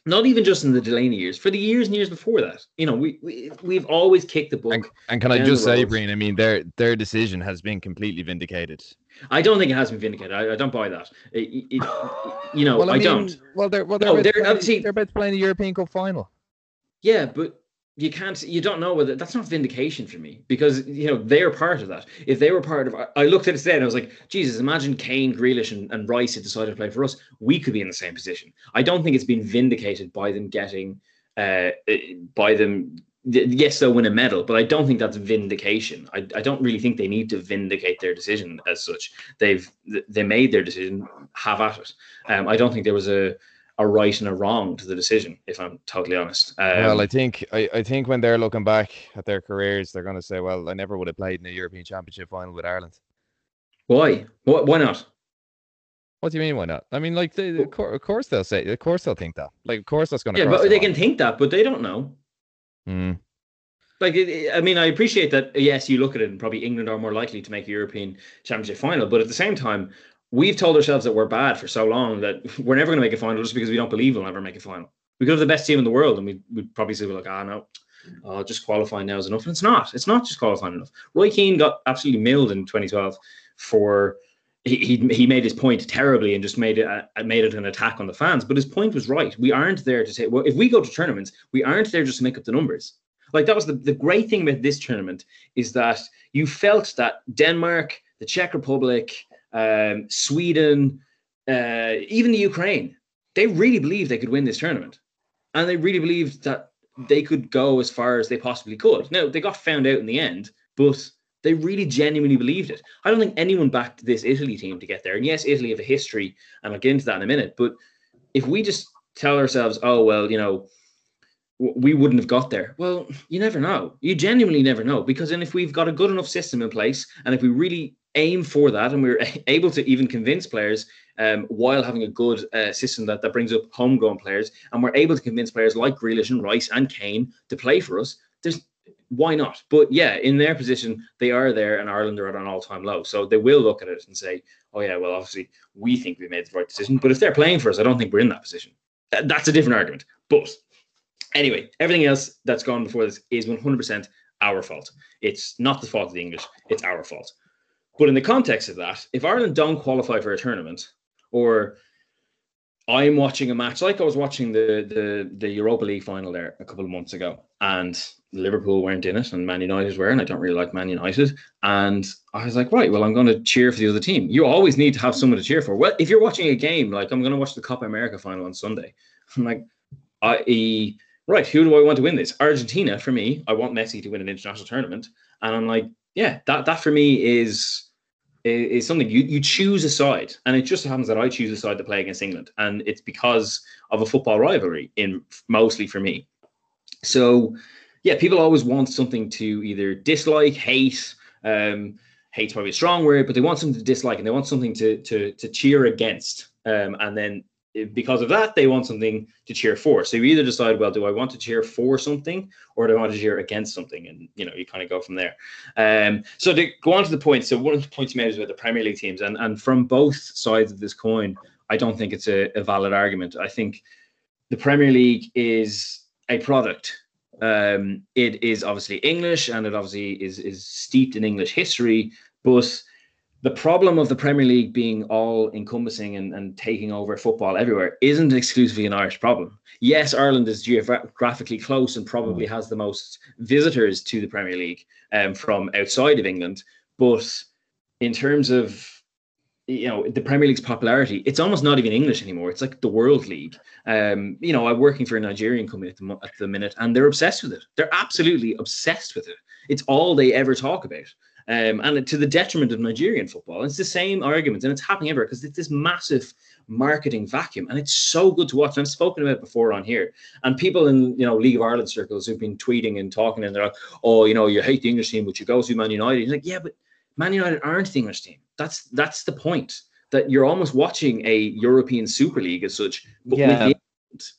not even just in the Delaney years, for the years and years before that. You know, we, we we've always kicked the book. And, and can I just say, Brían, I mean, their their decision has been completely vindicated. I don't think it has been vindicated. I, I don't buy that. It, it, you know, well, I, I mean, don't. Well, they're well, they're, no, they're, playing, they're about to play in the European Cup final. Yeah, but you can't you don't know whether that's not vindication for me because you know they're part of that. If they were part of i looked at it today and i was like jesus imagine kane grealish and, and rice had decided to play for us. We could be in the same position. I don't think it's been vindicated by them getting uh by them yes they'll win a medal but i don't think that's vindication. I, I don't really think they need to vindicate their decision as such. They've they made their decision have at it. Um i don't think there was a a right and a wrong to the decision, if I'm totally honest. Um, well, I think I, I think when they're looking back at their careers, they're going to say, "Well, I never would have played in a European Championship final with Ireland." Why? What? Why not? What do you mean? Why not? I mean, like, they, of course they'll say, of course they'll think that. Like, of course that's going to. Yeah, but they can think that, but they don't know. Hmm. Like, I mean, I appreciate that. Yes, you look at it, and probably England are more likely to make a European Championship final. But at the same time, we've told ourselves that we're bad for so long that we're never going to make a final just because we don't believe we'll never make a final. We could have the best team in the world, and we would probably say, like, ah, no, uh, just qualifying now is enough. And it's not. It's not just qualifying enough. Roy Keane got absolutely milled in 2012 for he, he, made his point terribly and just made it a, made it an attack on the fans. But his point was right. We aren't there to say, Well, if we go to tournaments, we aren't there just to make up the numbers. Like that was the, the great thing about this tournament is that you felt that Denmark, the Czech Republic, um, Sweden, uh, even the Ukraine, they really believed they could win this tournament. And they really believed that they could go as far as they possibly could. Now, they got found out in the end, but they really genuinely believed it. I don't think anyone backed this Italy team to get there. And yes, Italy have a history, and I'll get into that in a minute. But if we just tell ourselves, oh, well, you know, we wouldn't have got there. Well, you never know. You genuinely never know because then if we've got a good enough system in place and if we really aim for that and we're able to even convince players um, while having a good uh, system that, that brings up homegrown players and we're able to convince players like Grealish and Rice and Kane to play for us, there's why not? But yeah, in their position, they are there and Ireland are at an all-time low. So they will look at it and say, oh yeah, well, obviously we think we made the right decision. But if they're playing for us, I don't think we're in that position. That's a different argument. But Anyway, everything else that's gone before this is 100% our fault. It's not the fault of the English, it's our fault. But in the context of that, if Ireland don't qualify for a tournament, or I'm watching a match like I was watching the the the Europa League final there a couple of months ago, and Liverpool weren't in it, and Man United were, and I don't really like Man United. And I was like, right, well, I'm going to cheer for the other team. You always need to have someone to cheer for. Well, if you're watching a game, like I'm going to watch the Copa America final on Sunday, I'm like, i.e., right, who do I want to win this? Argentina for me. I want Messi to win an international tournament, and I'm like, yeah, that that for me is is something you you choose a side, and it just happens that I choose a side to play against England, and it's because of a football rivalry in mostly for me. So, yeah, people always want something to either dislike, hate. Um, hate's probably a strong word, but they want something to dislike, and they want something to to to cheer against. Um, and then because of that, they want something to cheer for. So you either decide, well, do I want to cheer for something or do I want to cheer against something? And you know, you kind of go from there. Um, so to go on to the point, so one of the points you made is about the Premier League teams, and and from both sides of this coin, I don't think it's a, a valid argument. I think the Premier League is a product. Um, it is obviously English, and it obviously is is steeped in English history, but the problem of the Premier League being all encompassing and, and taking over football everywhere isn't exclusively an Irish problem. Yes, Ireland is geographically close and probably has the most visitors to the Premier League um, from outside of England. But in terms of you know the Premier League's popularity, it's almost not even English anymore. It's like the World League. Um, you know, I'm working for a Nigerian company at the, at the minute, and they're obsessed with it. They're absolutely obsessed with it. It's all they ever talk about. Um, and to the detriment of Nigerian football. It's the same arguments, and it's happening everywhere because it's this massive marketing vacuum, and it's so good to watch. And I've spoken about it before on here, and people in you know League of Ireland circles who've been tweeting and talking, and they're like, "Oh, you know, you hate the English team, but you go to Man United." He's like, "Yeah, but Man United aren't the English team. That's that's the point. That you're almost watching a European Super League as such, but yeah. with the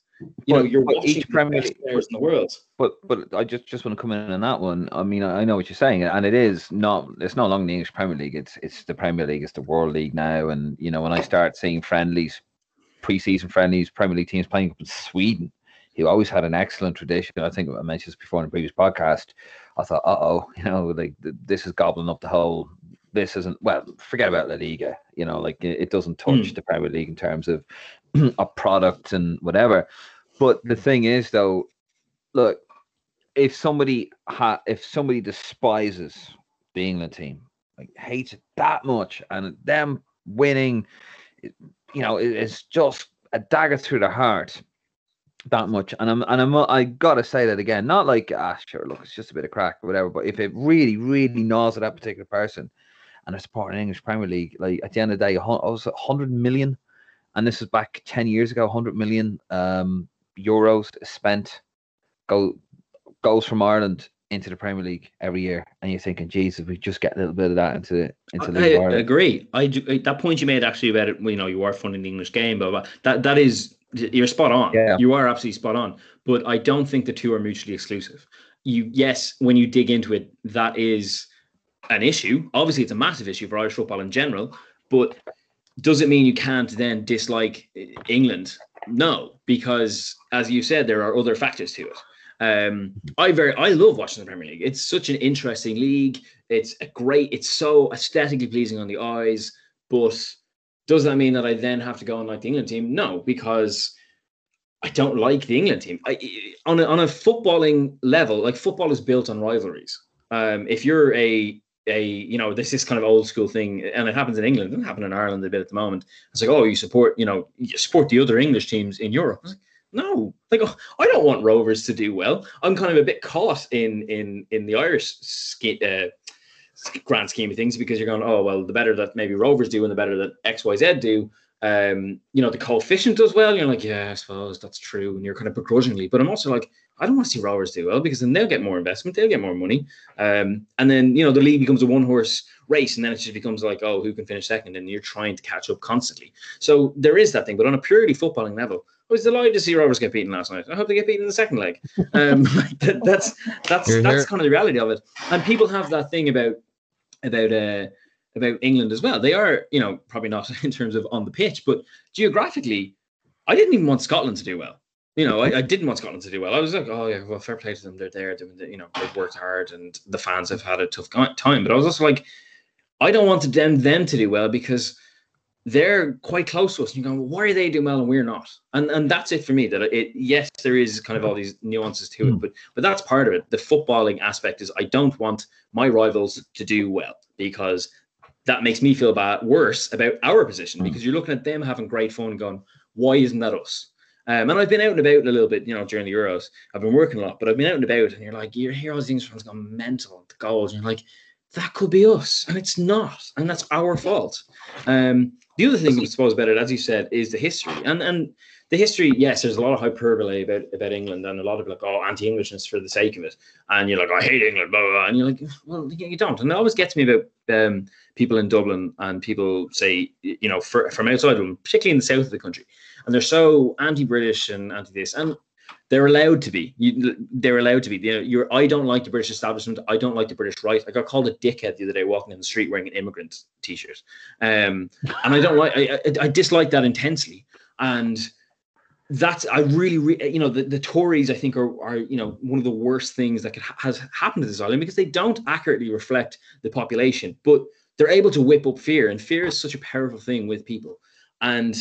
you know, you're watching each Premier League players in the world. But but I just just want to come in on that one. I mean, I know what you're saying, and it is not. It's not longer the English Premier League. It's it's the Premier League. It's the World League now. And you know, when I start seeing friendlies, preseason friendlies, Premier League teams playing up in Sweden, who always had an excellent tradition. I think I mentioned this before in a previous podcast. I thought, uh oh, you know, like this is gobbling up the whole. This isn't well. Forget about La Liga. You know, like it, it doesn't touch mm. the Premier League in terms of a product and whatever. But the thing is, though, look, if somebody ha- if somebody despises being the England team, like hates it that much, and them winning, you know, it's just a dagger through the heart that much. And I'm and I'm I gotta say that again, not like ah sure, look, it's just a bit of crack or whatever. But if it really, really gnaws at that particular person, and they're supporting English Premier League, like at the end of the day, I was 100 million, and this was back 10 years ago, 100 million. Um, euros spent go goes from Ireland into the Premier League every year, and you're thinking, Jesus, we just get a little bit of that into into League I, I agree. I that point you made actually about it. You know, you are funding the English game, but that that is you're spot on. Yeah. You are absolutely spot on. But I don't think the two are mutually exclusive. You yes, when you dig into it, that is an issue. Obviously, it's a massive issue for Irish football in general. But does it mean you can't then dislike England no, because as you said, there are other factors to it. Um, I very I love watching the Premier League. It's such an interesting league. It's a great. It's so aesthetically pleasing on the eyes. But does that mean that I then have to go and like the England team? No, because I don't like the England team. I, on a, on a footballing level, like football is built on rivalries. Um, if you're a a you know this is kind of old school thing and it happens in england it doesn't happen in ireland a bit at the moment. It's like oh you support you know you support the other english teams in europe. Like, no. Like oh, i don't want rovers to do well. I'm kind of a bit caught in in in the irish ski, uh, grand scheme of things because you're going oh well the better that maybe rovers do and the better that xyz do um, you know, the coefficient does well. You're like, yeah, I suppose that's true. And you're kind of begrudgingly, but I'm also like, I don't want to see Rovers do well because then they'll get more investment, they'll get more money. Um, and then, you know, the league becomes a one horse race and then it just becomes like, oh, who can finish second? And you're trying to catch up constantly. So there is that thing. But on a purely footballing level, I was delighted to see Rovers get beaten last night. I hope they get beaten in the second leg. Um, that, that's that's that's kind of the reality of it. And people have that thing about about uh about England as well. They are, you know, probably not in terms of on the pitch, but geographically, I didn't even want Scotland to do well. You know, I, I didn't want Scotland to do well. I was like, oh yeah, well, fair play to them. They're there. They, you know, they've worked hard, and the fans have had a tough time. But I was also like, I don't want them them to do well because they're quite close to us. And you go, well, why are they doing well and we're not? And and that's it for me. That it yes, there is kind of all these nuances to it, hmm. but but that's part of it. The footballing aspect is I don't want my rivals to do well because that makes me feel bad worse about our position mm. because you're looking at them having great fun going, why isn't that us? Um, and I've been out and about a little bit, you know, during the Euros. I've been working a lot, but I've been out and about, and you're like, you hear all these English fans going mental, the goals, and you're like, that could be us, and it's not, and that's our fault. Um, the other thing I suppose about it, as you said, is the history, and and the history, yes, there's a lot of hyperbole about, about England and a lot of like, oh, anti-Englishness for the sake of it. And you're like, I hate England, blah, blah, blah. And you're like, well, you don't. And it always gets me about um, people in Dublin and people say, you know, for, from outside Dublin, particularly in the south of the country. And they're so anti-British and anti-this. And they're allowed to be. You, they're allowed to be. You know, you're. I don't like the British establishment. I don't like the British right. I got called a dickhead the other day walking in the street wearing an immigrant T-shirt, um, and I don't like. I, I, I dislike that intensely. And that's I really, re, you know, the, the Tories I think are are you know one of the worst things that could ha- has happened to this island because they don't accurately reflect the population, but they're able to whip up fear, and fear is such a powerful thing with people, and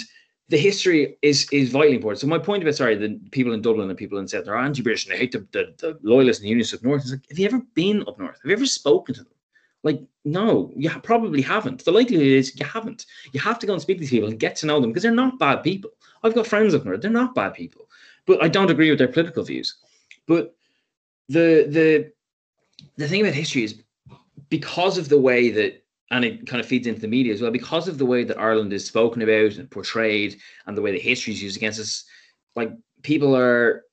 the history is is vitally important. So my point about sorry, the people in Dublin and people in South are anti-British and they hate the, the, the loyalists and the unionists up north. It's like, have you ever been up north? Have you ever spoken to them? Like, no, you probably haven't. The likelihood is you haven't. You have to go and speak to these people and get to know them because they're not bad people. I've got friends up north; they're not bad people, but I don't agree with their political views. But the the the thing about history is because of the way that and it kind of feeds into the media as well because of the way that Ireland is spoken about and portrayed and the way the history is used against us like people are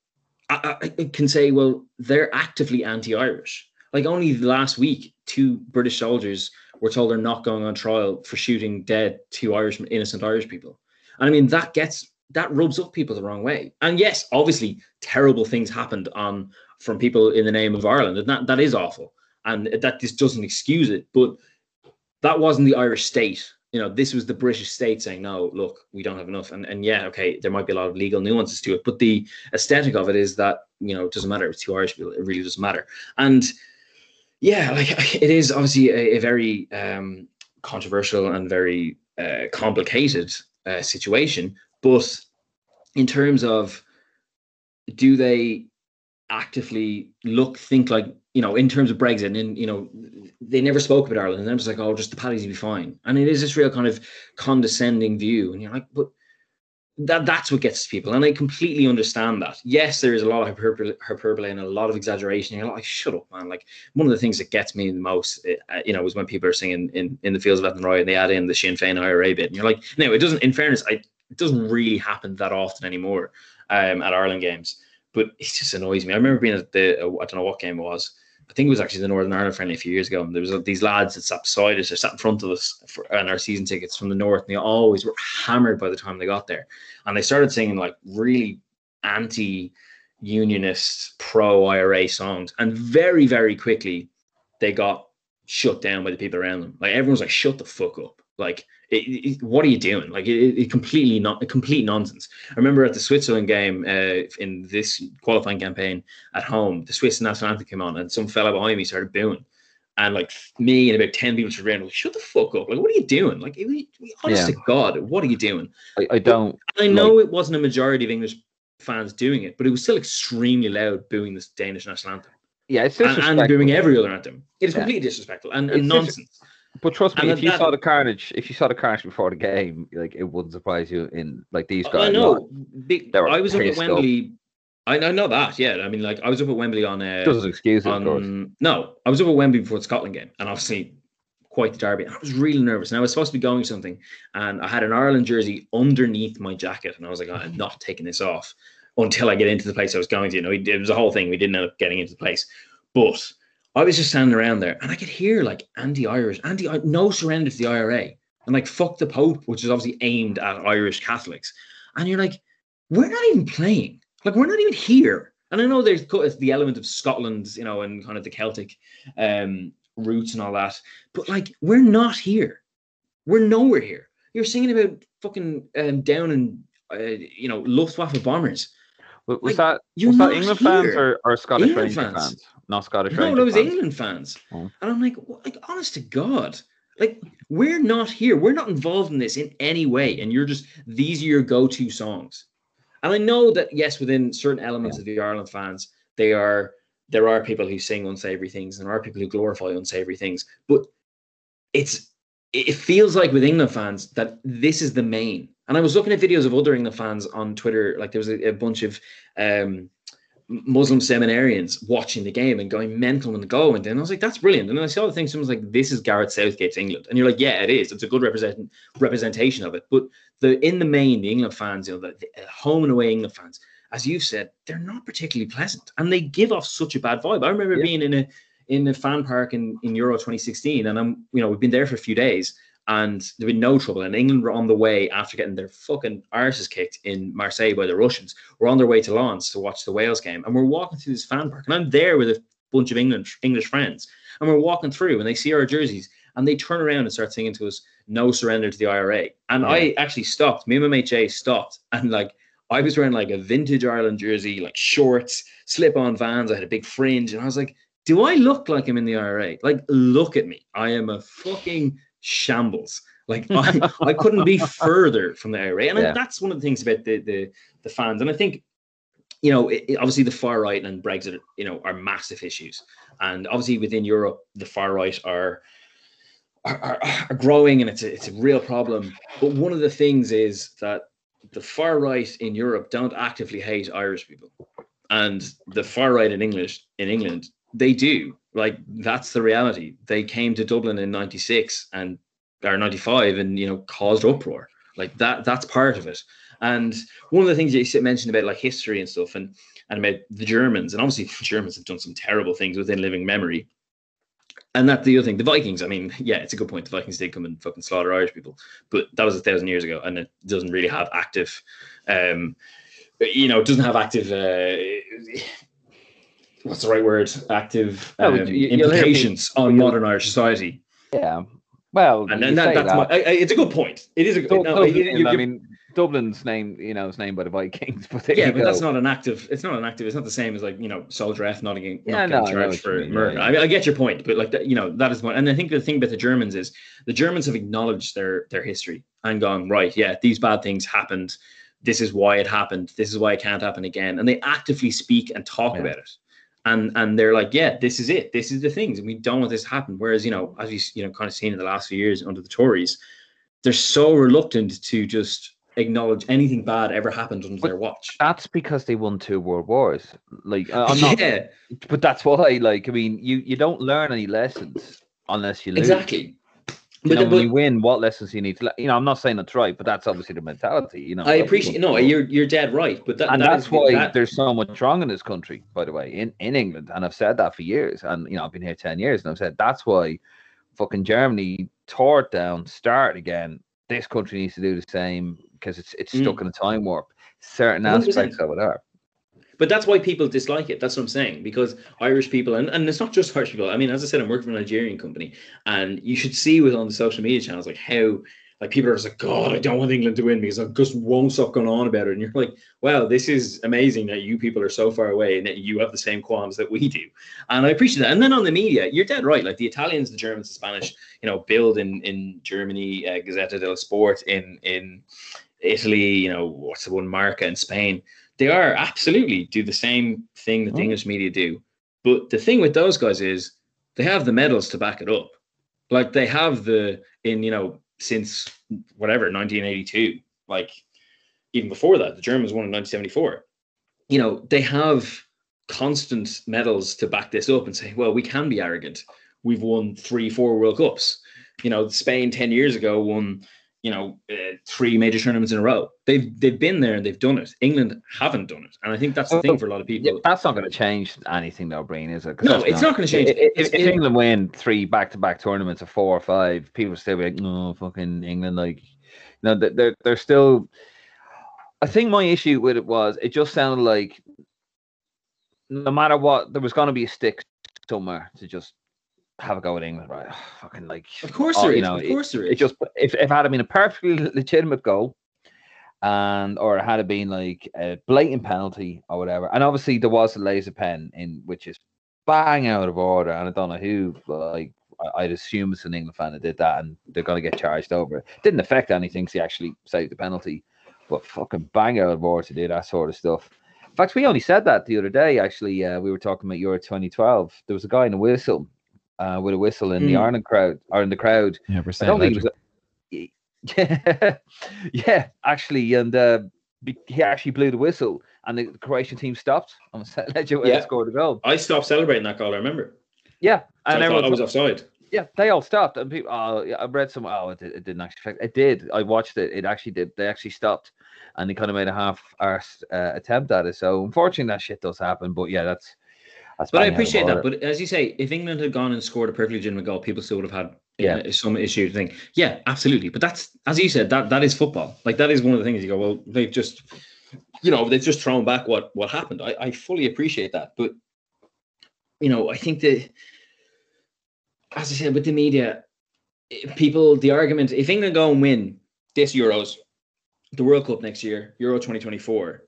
I, I can say well they're actively anti-Irish. Like only last week two British soldiers were told they're not going on trial for shooting dead two Irish innocent Irish people. And I mean that gets that rubs up people the wrong way. And yes obviously terrible things happened on from people in the name of Ireland and that that is awful. And that this doesn't excuse it but that wasn't the Irish state. You know, this was the British state saying, no, look, we don't have enough. And and yeah, okay, there might be a lot of legal nuances to it, but the aesthetic of it is that, you know, it doesn't matter. It's two Irish people, it really doesn't matter. And yeah, like it is obviously a, a very um, controversial and very uh, complicated uh, situation. But in terms of do they actively look, think like you know, in terms of Brexit, and you know, they never spoke about Ireland. And I'm just like, oh, just the Paddies will be fine. And it is this real kind of condescending view. And you're like, but that that's what gets people. And I completely understand that. Yes, there is a lot of hyperbole, hyperbole and a lot of exaggeration. You're like, shut up, man. Like one of the things that gets me the most, eh, uh, you know, is when people are singing in, in the fields of Athenry and they add in the Sinn Féin IRA bit. And you're like, no, it doesn't, in fairness, I, it doesn't really happen that often anymore um, at Ireland games. But it just annoys me. I remember being at the, I don't know what game it was I think it was actually the Northern Ireland friendly a few years ago. And there was these lads that sat beside us or sat in front of us for, and our season tickets from the north. And they always were hammered by the time they got there. And they started singing like really anti unionist, pro IRA songs. And very, very quickly, they got shut down by the people around them. Like everyone's like, shut the fuck up. Like, it, it, what are you doing? Like, it, it completely not complete nonsense. I remember at the Switzerland game uh, in this qualifying campaign at home, the Swiss national anthem came on, and some fella behind me started booing. And like me and about 10 people turned around, like, shut the fuck up. Like, what are you doing? Like, honest yeah. to God, what are you doing? I, I don't. I know like, it wasn't a majority of English fans doing it, but it was still extremely loud booing this Danish national anthem. Yeah, it's and, and booing every other anthem. It is completely yeah. disrespectful and, and nonsense. But trust me, and if you that, saw the carnage, if you saw the carnage before the game, like it wouldn't surprise you. In like these guys, I know. Big, I was up at Wembley. I, I know that. Yeah, I mean, like I was up at Wembley on. Uh, Doesn't excuse it, on, No, I was up at Wembley before the Scotland game, and obviously quite the derby. And I was really nervous, and I was supposed to be going something, and I had an Ireland jersey underneath my jacket, and I was like, I'm not taking this off until I get into the place I was going to. You know, it was a whole thing. We didn't end up getting into the place, but I was just standing around there and I could hear like anti-Irish, anti no surrender to the IRA and like fuck the Pope, which is obviously aimed at Irish Catholics. And you're like, we're not even playing. Like we're not even here. And I know there's the element of Scotland, you know, and kind of the Celtic um, roots and all that, but like we're not here. We're nowhere here. You're singing about fucking um, down and uh, you know Luftwaffe bombers. Was like, that was that England here. fans or, or Scottish England fans? fans? not Scottish. No, no, it was fans. England fans, oh. and I'm like, like, honest to God, like we're not here. We're not involved in this in any way, and you're just these are your go-to songs. And I know that yes, within certain elements yeah. of the Ireland fans, they are there are people who sing unsavory things, and there are people who glorify unsavory things, but it's it feels like with England fans that this is the main. And I was looking at videos of other England fans on Twitter, like there was a, a bunch of um, Muslim seminarians watching the game and going mental when the goal went in. I was like, that's brilliant. And then I saw the thing, someone's like, this is Gareth Southgate's England. And you're like, yeah, it is. It's a good represent representation of it. But the in the main, the England fans, you know, the, the home and away England fans, as you've said, they're not particularly pleasant. And they give off such a bad vibe. I remember yeah. being in a in a fan park in, in Euro 2016, and I'm, you know, we've been there for a few days and there been no trouble. And England were on the way after getting their fucking arses kicked in Marseille by the Russians. We're on their way to Lens to watch the Wales game, and we're walking through this fan park, and I'm there with a bunch of English English friends, and we're walking through, and they see our jerseys, and they turn around and start singing to us, "No surrender to the IRA." And yeah. I actually stopped. Me and my mate Jay stopped, and like I was wearing like a vintage Ireland jersey, like shorts, slip-on Vans. I had a big fringe, and I was like, "Do I look like I'm in the IRA? Like, look at me. I am a fucking." Shambles. Like I, I couldn't be further from the IRA, and yeah. that's one of the things about the the, the fans. And I think, you know, it, obviously the far right and Brexit, you know, are massive issues, and obviously within Europe, the far right are. Are, are, growing and it's a, it's a real problem. But one of the things is that the far right in Europe don't actively hate Irish people, and the far right in English in England they do Like that's the reality. They came to Dublin in '96 and or '95 and you know caused uproar. Like that. That's part of it. And one of the things you mentioned about like history and stuff, and and about the Germans, and obviously the Germans have done some terrible things within living memory. And that's the other thing. The Vikings, I mean, yeah, it's a good point. The Vikings did come and fucking slaughter Irish people, but that was a thousand years ago, and it doesn't really have active, um, you know, it doesn't have active. Uh, what's the right word? Active um, oh, you, implications on modern Irish society. Yeah. Well, and, and that, that's that. my. I, I, it's a good point. It is a good. No, I mean, Dublin's name, you know, is named by the Vikings. But yeah, but go. that's not an active. It's not an active. It's not the same as like you know, Soldier F not getting, yeah, not getting no, charged for mean, murder. Yeah, yeah. I mean, I get your point, but like you know, that is one. And I think the thing about the Germans is the Germans have acknowledged their their history and gone right. Yeah, these bad things happened. This is why it happened. This is why it can't happen again. And they actively speak and talk about it. And and they're like, yeah, this is it. This is the things, and we don't want this to happen. Whereas you know, as we you know, kind of seen in the last few years under the Tories, they're so reluctant to just acknowledge anything bad ever happened under but their watch. That's because they won two world wars. Like I'm not, yeah. but that's why. Like I mean, you you don't learn any lessons unless you lose. Exactly. You but, know, but, when you win, what lessons you need to? You know, I'm not saying that's right, but that's obviously the mentality. You know, I appreciate. No, you're you're dead right, but that, and that that's is, why that... there's so much wrong in this country. By the way, in in England, and I've said that for years, and you know, I've been here ten years, and I've said that's why fucking Germany tore it down, start again. This country needs to do the same because it's it's stuck mm. in a time warp. Certain 100%. aspects of it are. But that's why people dislike it. That's what I'm saying. Because Irish people, and, and it's not just Irish people. I mean, as I said, I'm working for a Nigerian company, and you should see with on the social media channels like how like people are just like, God, I don't want England to win because I just won't stop going on about it. And you're like, wow, this is amazing that you people are so far away and that you have the same qualms that we do. And I appreciate that. And then on the media, you're dead right. Like the Italians, the Germans, the Spanish, you know, Bild in in Germany, uh, Gazzetta dello Sport in in Italy, you know, what's the one, Marca in Spain. They are absolutely do the same thing that the oh. English media do. But the thing with those guys is they have the medals to back it up. Like they have the in, you know, since whatever, 1982, like even before that, the Germans won in 1974. You know, they have constant medals to back this up and say, well, we can be arrogant. We've won three, four World Cups. You know, Spain 10 years ago won you know, uh, three major tournaments in a row. They've they've been there and they've done it. England haven't done it, and I think that's the thing for a lot of people. Yeah, that's not going to change anything, though, Brían, is it? No, it's not, not going to change. If, if, if England win three back-to-back tournaments of four or five, people still be like, "No, fucking England!" Like, you know, they're they're still. I think my issue with it was it just sounded like no matter what, there was going to be a stick somewhere to just have a go at England, right? fucking like, of course there is. You know, of course there is. It just if, if it had been a perfectly legitimate goal, and or it had it been like a blatant penalty or whatever, and obviously there was a laser pen in which is bang out of order, and I don't know who like. I'd assume it's an England fan that did that, and they're going to get charged over it. Didn't affect anything. Cause he actually saved the penalty, but fucking bang out of order to do that sort of stuff. In fact, we only said that the other day. Actually, uh, we were talking about Euro 2012. There was a guy in a whistle uh, with a whistle in mm. the. Ireland crowd or in the crowd. Yeah, I don't think it was. Yeah, yeah, actually, and uh, he actually blew the whistle, and the Croatian team stopped and Legend yeah. scored a goal. I stopped celebrating that goal. I remember. Yeah, and everyone I was offside. Yeah, they all stopped, and people. Oh, yeah, I read some. Oh, it, it didn't actually affect. It did. I watched it. It actually did. They actually stopped, and they kind of made a half-arsed uh, attempt at it. So unfortunately, that shit does happen. But yeah, that's that's but I appreciate that. But as you say, if England had gone and scored a perfectly legitimate goal, people still would have had yeah know, some issue. Thing, yeah, absolutely. But that's as you said, that that is football. Like that is one of the things you go, well, they've just, you know, they've just thrown back what what happened. I, I fully appreciate that, but you know, I think that as I said with the media, eh, people, the argument, if England go and win this Euros, the World Cup next year, Euro 2024,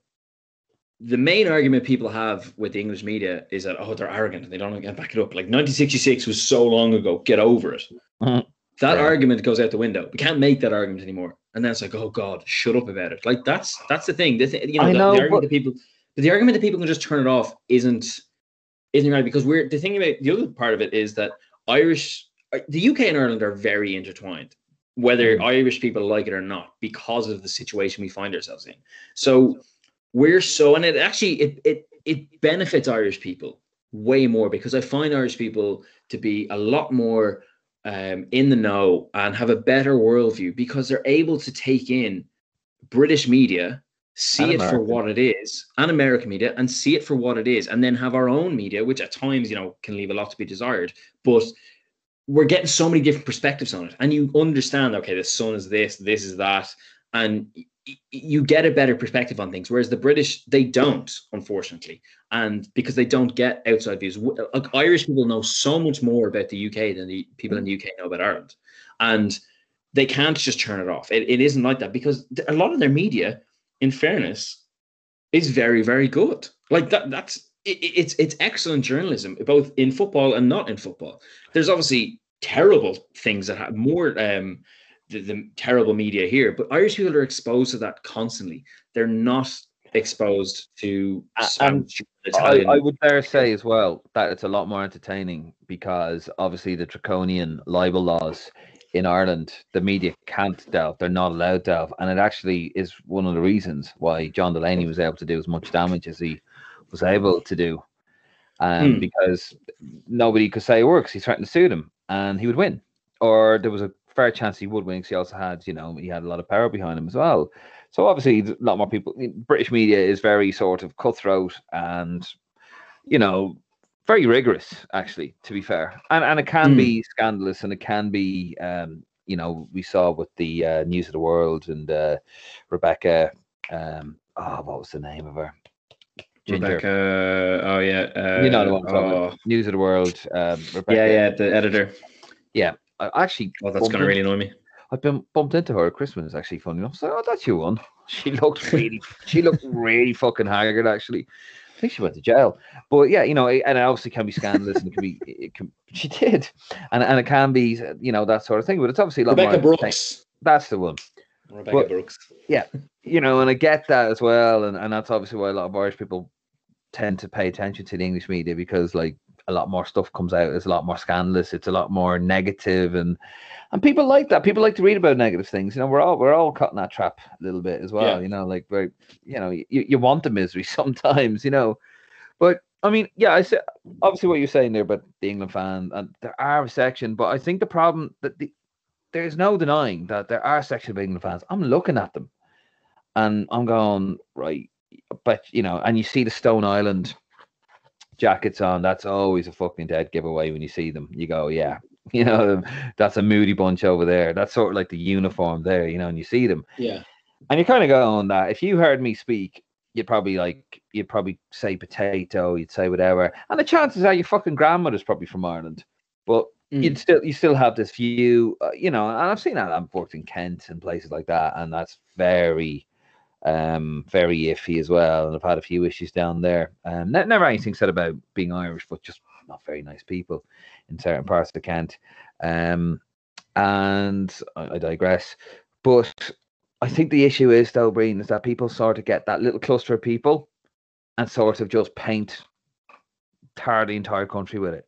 the main argument people have with the English media is that oh they're arrogant and they don't get back it up. Like 1966 was so long ago. Get over it. Mm-hmm. That yeah. argument goes out the window. We can't make that argument anymore. And then it's like, oh God, shut up about it. Like that's that's the thing. This you know, the, know the, argument but... that people the argument that people can just turn it off isn't isn't right because we're the thing about the other part of it is that Irish uh, the UK and Ireland are very intertwined, whether mm. Irish people like it or not, because of the situation we find ourselves in. So we're so and it actually it it it benefits Irish people way more because I find Irish people to be a lot more um, in the know and have a better worldview because they're able to take in British media, see it for what it is, and American media, and see it for what it is, and then have our own media, which at times, you know, can leave a lot to be desired. But we're getting so many different perspectives on it, and you understand, okay, the sun is this, this is that, and you get a better perspective on things. Whereas the British, they don't, unfortunately, and because they don't get outside views. Like Irish people know so much more about the UK than the people in the UK know about Ireland, and they can't just turn it off. It, it isn't like that because a lot of their media, in fairness, is very very good. Like that. That's it, it- it's it's excellent journalism, both in football and not in football. There's obviously terrible things that have more um the, the terrible media here, but Irish people are exposed to that constantly. They're not exposed to Spanish, I. I would dare say as well that it's a lot more entertaining because obviously the draconian libel laws in Ireland, the media can't delve; they're not allowed to delve, and it actually is one of the reasons why John Delaney was able to do as much damage as he was able to do, um, Hmm. because nobody could say word 'cause he threatened to sue them, and he would win, or there was a fair chance he would win because he also had, you know, he had a lot of power behind him as well. So obviously, a lot more people. British media is very sort of cutthroat and, you know, very rigorous. Actually, to be fair, and and it can Mm. be scandalous, and it can be, um, you know, we saw with the uh, News of the World and uh, Rebekah. Um, oh, what was the name of her? Ginger. Rebekah. Oh yeah. Uh, you know the one. Oh. News of the World. Um, Rebekah. yeah, yeah. The editor. I actually. Oh, that's gonna really annoy me. I've been bumped into her at Christmas. Actually, funny enough. So, oh, that's you one. She looked really, she looked really fucking haggard. Actually, I think she went to jail. But yeah, you know, and it obviously can be scandalous, and it can be, it can. She did, and and it can be, you know, that sort of thing. But it's obviously a lot Rebekah more. Brooks. That's the one. Rebekah But- Brooks. Yeah, you know, and I get that as well, and and that's obviously why a lot of Irish people tend to pay attention to the English media because like a lot more stuff comes out. It's a lot more scandalous. It's a lot more negative, and and people like that. People like to read about negative things. You know, we're all we're all caught in that trap a little bit as well. Yeah. You know, like very, you know, you, you want the misery sometimes. You know, but I mean, yeah, I said obviously what you're saying there about the England fan, and there are a section, but I think the problem that the there's no denying that there are a section of England fans. I'm looking at them, and I'm going right, but you know, and you see the Stone Island jackets on. That's always a fucking dead giveaway when you see them. You go, yeah, you know, that's a moody bunch over there. That's sort of like the uniform there, you know, and you see them, Yeah. and you kind of go on that. If you heard me speak, you'd probably like, you'd probably say potato, you'd say whatever, and the chances are your fucking grandmother's probably from Ireland, but Mm. you'd still you still have this view, uh, you know. And I've seen that. I've worked in Kent and places like that, and that's very, um, very iffy as well. And I've had a few issues down there. Um, ne- never anything said about being Irish, but just not very nice people in certain parts of Kent. Um, and I, I digress. But I think the issue is though, Brían, is that people sort of get that little cluster of people and sort of just paint tar the entire country with it.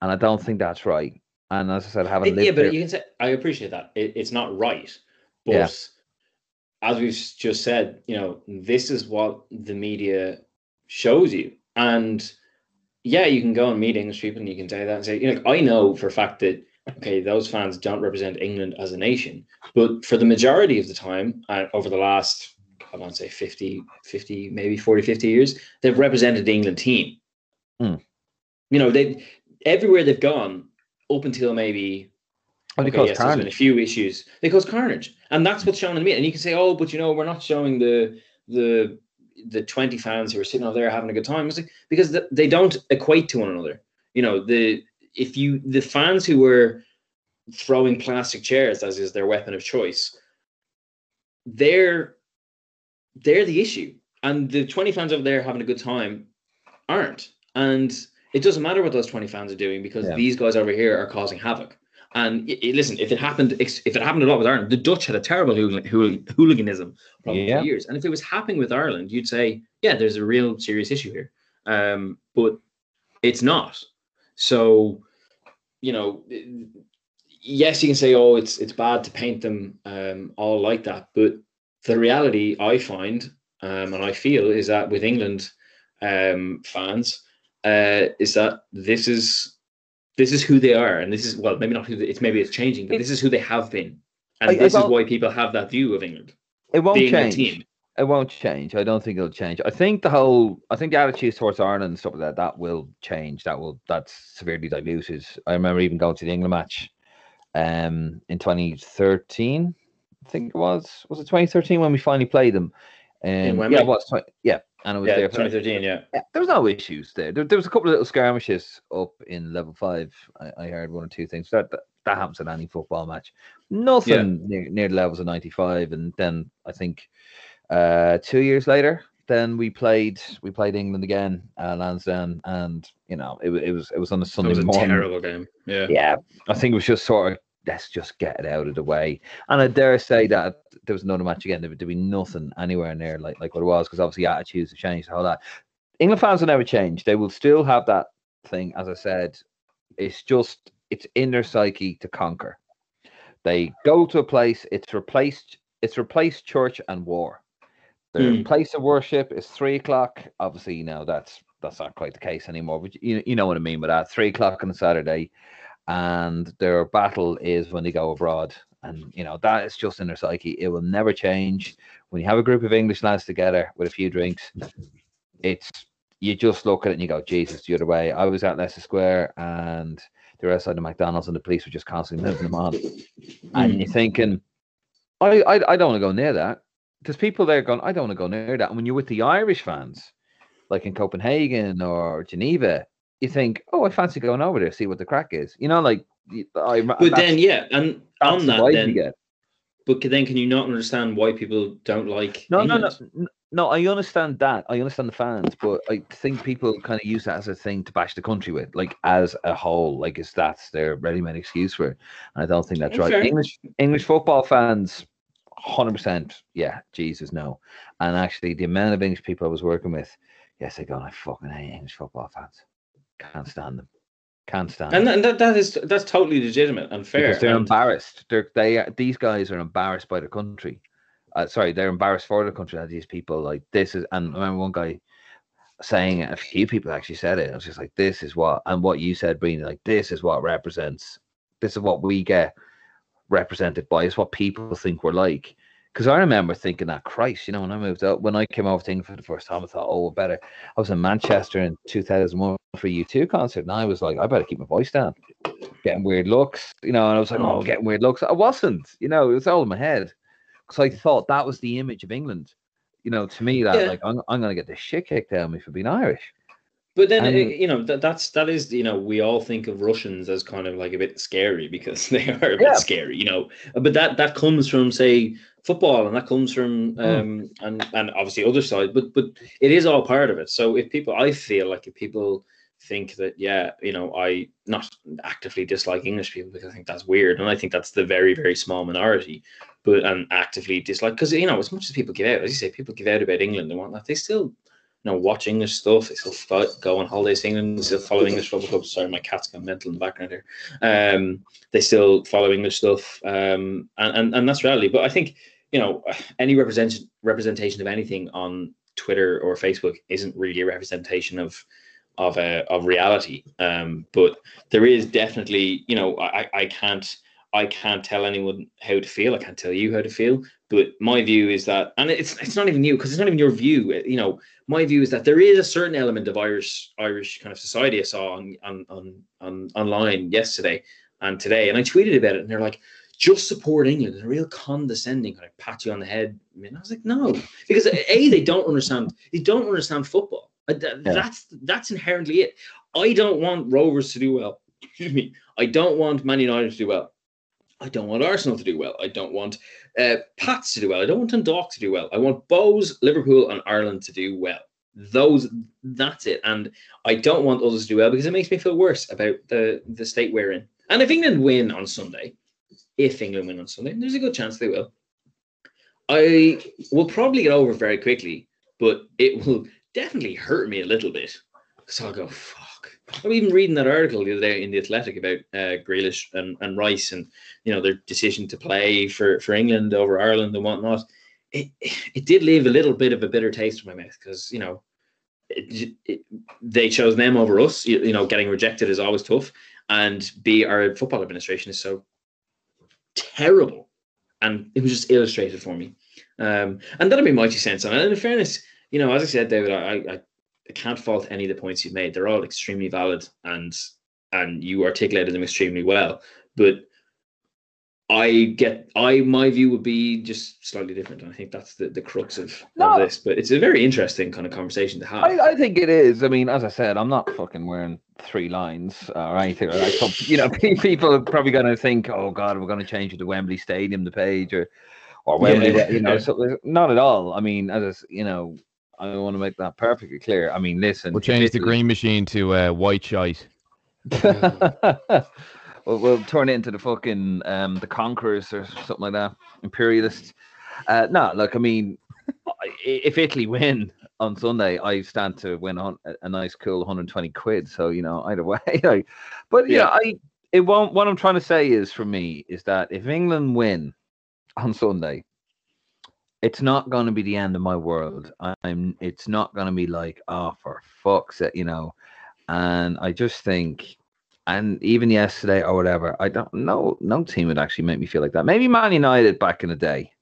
And I don't think that's right. And as I said, having It- lived yeah, but you can say I appreciate that. It, it's not right, but Yeah. As we've just said, you know, this is what the media shows you, and yeah, you can go and meet English people and you can say that and say, you know, I know for a fact that okay, those fans don't represent England as a nation, but for the majority of the time, uh, over the last I want to say 50, 50, maybe 40, 50 years, they've represented the England team. Hmm. You know, they everywhere they've gone up until maybe do Okay, yes, there's been a few issues. They cause carnage, and that's what's shown in the media. And you can say, "Oh, but you know, we're not showing the the the twenty fans who are sitting over there having a good time." Like, because th- they don't equate to one another. You know, the if you the fans who were throwing plastic chairs as is their weapon of choice, they're they're the issue, and the twenty fans over there having a good time aren't. And it doesn't matter what those twenty fans are doing because Yeah. these guys over here are causing havoc. And i- i- listen, if it happened, if it happened a lot with Ireland, the Dutch had a terrible hooligan, hool- hooliganism problem Yeah. for years. And if it was happening with Ireland, you'd say, yeah, there's a real serious issue here. Um, but it's not. So, you know, yes, you can say, oh, it's it's bad to paint them um, all like that. But the reality I find um, and I feel is that with England um, fans, uh, is that this is this is who they are, and this is well, maybe not who they, it's maybe it's changing, but It- this is who they have been, and I- this is why people have that view of England. It won't change. It won't change. I don't think it'll change. I think the whole, I think the attitude towards Ireland and stuff like that, that will change. That will, that's severely diluted. I remember even going to the England match, um, in 2013. I think it was. Was it 2013 when we finally played them? Um, yeah, it was. 20, yeah, and it was Yeah, there. 2013. Yeah, Yeah, there was no issues there. there. There was a couple of little skirmishes up in level five. I, I heard one or two things. That, that that happens in any football match. Nothing near, near the levels of ninety five. And then I think uh, two years later, then we played we played England again at Lansdowne, and you know it, wa- it was it was on a it Sunday was a morning. terrible game. Yeah, Yeah, I think it was just sort of let's just get it out of the way. And I dare say that there was another match again. There would be nothing anywhere near like like what it was because obviously attitudes have changed. a whole lot. England fans will never change. They will still have that thing. As I said, it's just it's in their psyche to conquer. They go to a place. It's replaced. It's replaced church and war. Their Hmm. place of worship is three o'clock. Obviously, you know that's that's not quite the case anymore. But you you know what I mean by that. Three o'clock on a Saturday, and their battle is when they go abroad. And you know that is just in their psyche. It will never change. When you have a group of English lads together with a few drinks, it's you just look at it and you go, Jesus, the other way. I was at Leicester Square and they were outside the McDonald's and the police were just constantly moving them on. And you're mm. thinking, I, I, I don't want to go near that. There's people there going, I don't want to go near that. And when you're with the Irish fans, like in Copenhagen or Geneva, you think, oh, I fancy going over there, see what the crack is. You know, like, I, but then yeah, and on that then, but then can you not understand why people don't like? No, no, no, England? no. I understand that. I understand the fans, but I think people kind of use that as a thing to bash the country with, like as a whole. Like it's that's their ready-made excuse for it. And I don't think that's right. fair. English English football fans, hundred percent. Yeah, Jesus, no. And actually, the amount of English people I was working with, yes, they go, I fucking hate English football fans. Can't stand them. Can't stand. And them. that, that, that is that's totally legitimate and fair. Because they're and- embarrassed. They're they these guys are embarrassed by the country. Uh, sorry, they're embarrassed for the country that these people like this is. And I remember one guy saying it, a few people actually said it. I was just like, this is what and what you said, Brían, like this is what represents. This is what we get represented by. It's what people think we're like. Because I remember thinking that Christ, you know, when I moved out, when I came over to England for the first time, I thought, oh, better. I was in Manchester in 2001 for a U2 concert, and I was like, I better keep my voice down getting weird looks, you know, and I was like, oh, Oh. getting weird looks. I wasn't, you know, it was all in my head because I thought that was the image of England. You know, to me, that Yeah. like I'm, I'm gonna get the shit kicked out of me for being Irish. But then And- you know that that's that is you know we all think of Russians as kind of like a bit scary because they are a Yeah. bit scary, you know. But that that comes from say football and that comes from Hmm. um and and obviously other side. But but it is all part of it. So if people, I feel like if people think that yeah, you know, I not actively dislike English people because I think that's weird, and I think that's the very very small minority. But and actively dislike because you know as much as people give out, as you say, people give out about England and whatnot, they still you know, watch English stuff. They still go on holidays to England. They still follow English football clubs. Sorry, my cat's gone mental in the background here. Um, they still follow English stuff, um, and, and and that's reality. But I think you know any representation representation of anything on Twitter or Facebook isn't really a representation of of uh, of reality. Um, but there is definitely, you know, I I can't I can't tell anyone how to feel. I can't tell you how to feel. But my view is that, and it's it's not even you because it's not even your view. You know, my view is that there is a certain element of Irish Irish kind of society I saw on on on, on online yesterday and today, and I tweeted about it, and they're like, "Just support England," and a real condescending kind of pat you on the head. And I was like, "No," because a they don't understand. They don't understand football. That's that's inherently it. I don't want Rovers to do well. Excuse me. I don't want Man United to do well. I don't want Arsenal to do well. I don't want uh, Pats to do well. I don't want Dundalk to do well. I want Bohs, Liverpool, and Ireland to do well. Those, that's it. And I don't want others to do well because it makes me feel worse about the the state we're in. And if England win on Sunday, if England win on Sunday, there's a good chance they will. I will probably get over very quickly, but it will definitely hurt me a little bit because I'll go. I'm even reading that article the other day in the Athletic about uh, Grealish and, and Rice and you know their decision to play for, for England over Ireland and whatnot. It it did leave a little bit of a bitter taste in my mouth because you know it, it, they chose them over us. You, you know, getting rejected is always tough, and B, our football administration is so terrible, and it was just illustrated for me. Um, and that'll be mighty it. And in fairness, you know, as I said, David, I, I, I can't fault any of the points you've made. They're all extremely valid, and and you articulated them extremely well. But I get I my view would be just slightly different. I think that's the, the crux of, No. of this. But it's a very interesting kind of conversation to have. I, I think it is. I mean, as I said, I'm not fucking wearing three lions or anything. Like, so, you know, people are probably going to think, "Oh God, we're going to change it to Wembley Stadium, the page, or or Wembley." Yeah. You know, so not at all. I mean, as I you know, I want to make that perfectly clear. I mean, listen, We'll change the green machine to uh, white shite. we'll, we'll turn it into the fucking um the conquerors or something like that imperialists uh no look i mean if italy win on sunday i stand to win a, hun- a nice cool 120 quid so you know either way like, but yeah, know i it won't what i'm trying to say is for me is that if england win on sunday it's not going to be the end of my world i'm it's not going to be like oh for fuck's sake you know and I just think, and even yesterday or whatever, I don't know. No team would actually make me feel like that. Maybe Man United back in the day,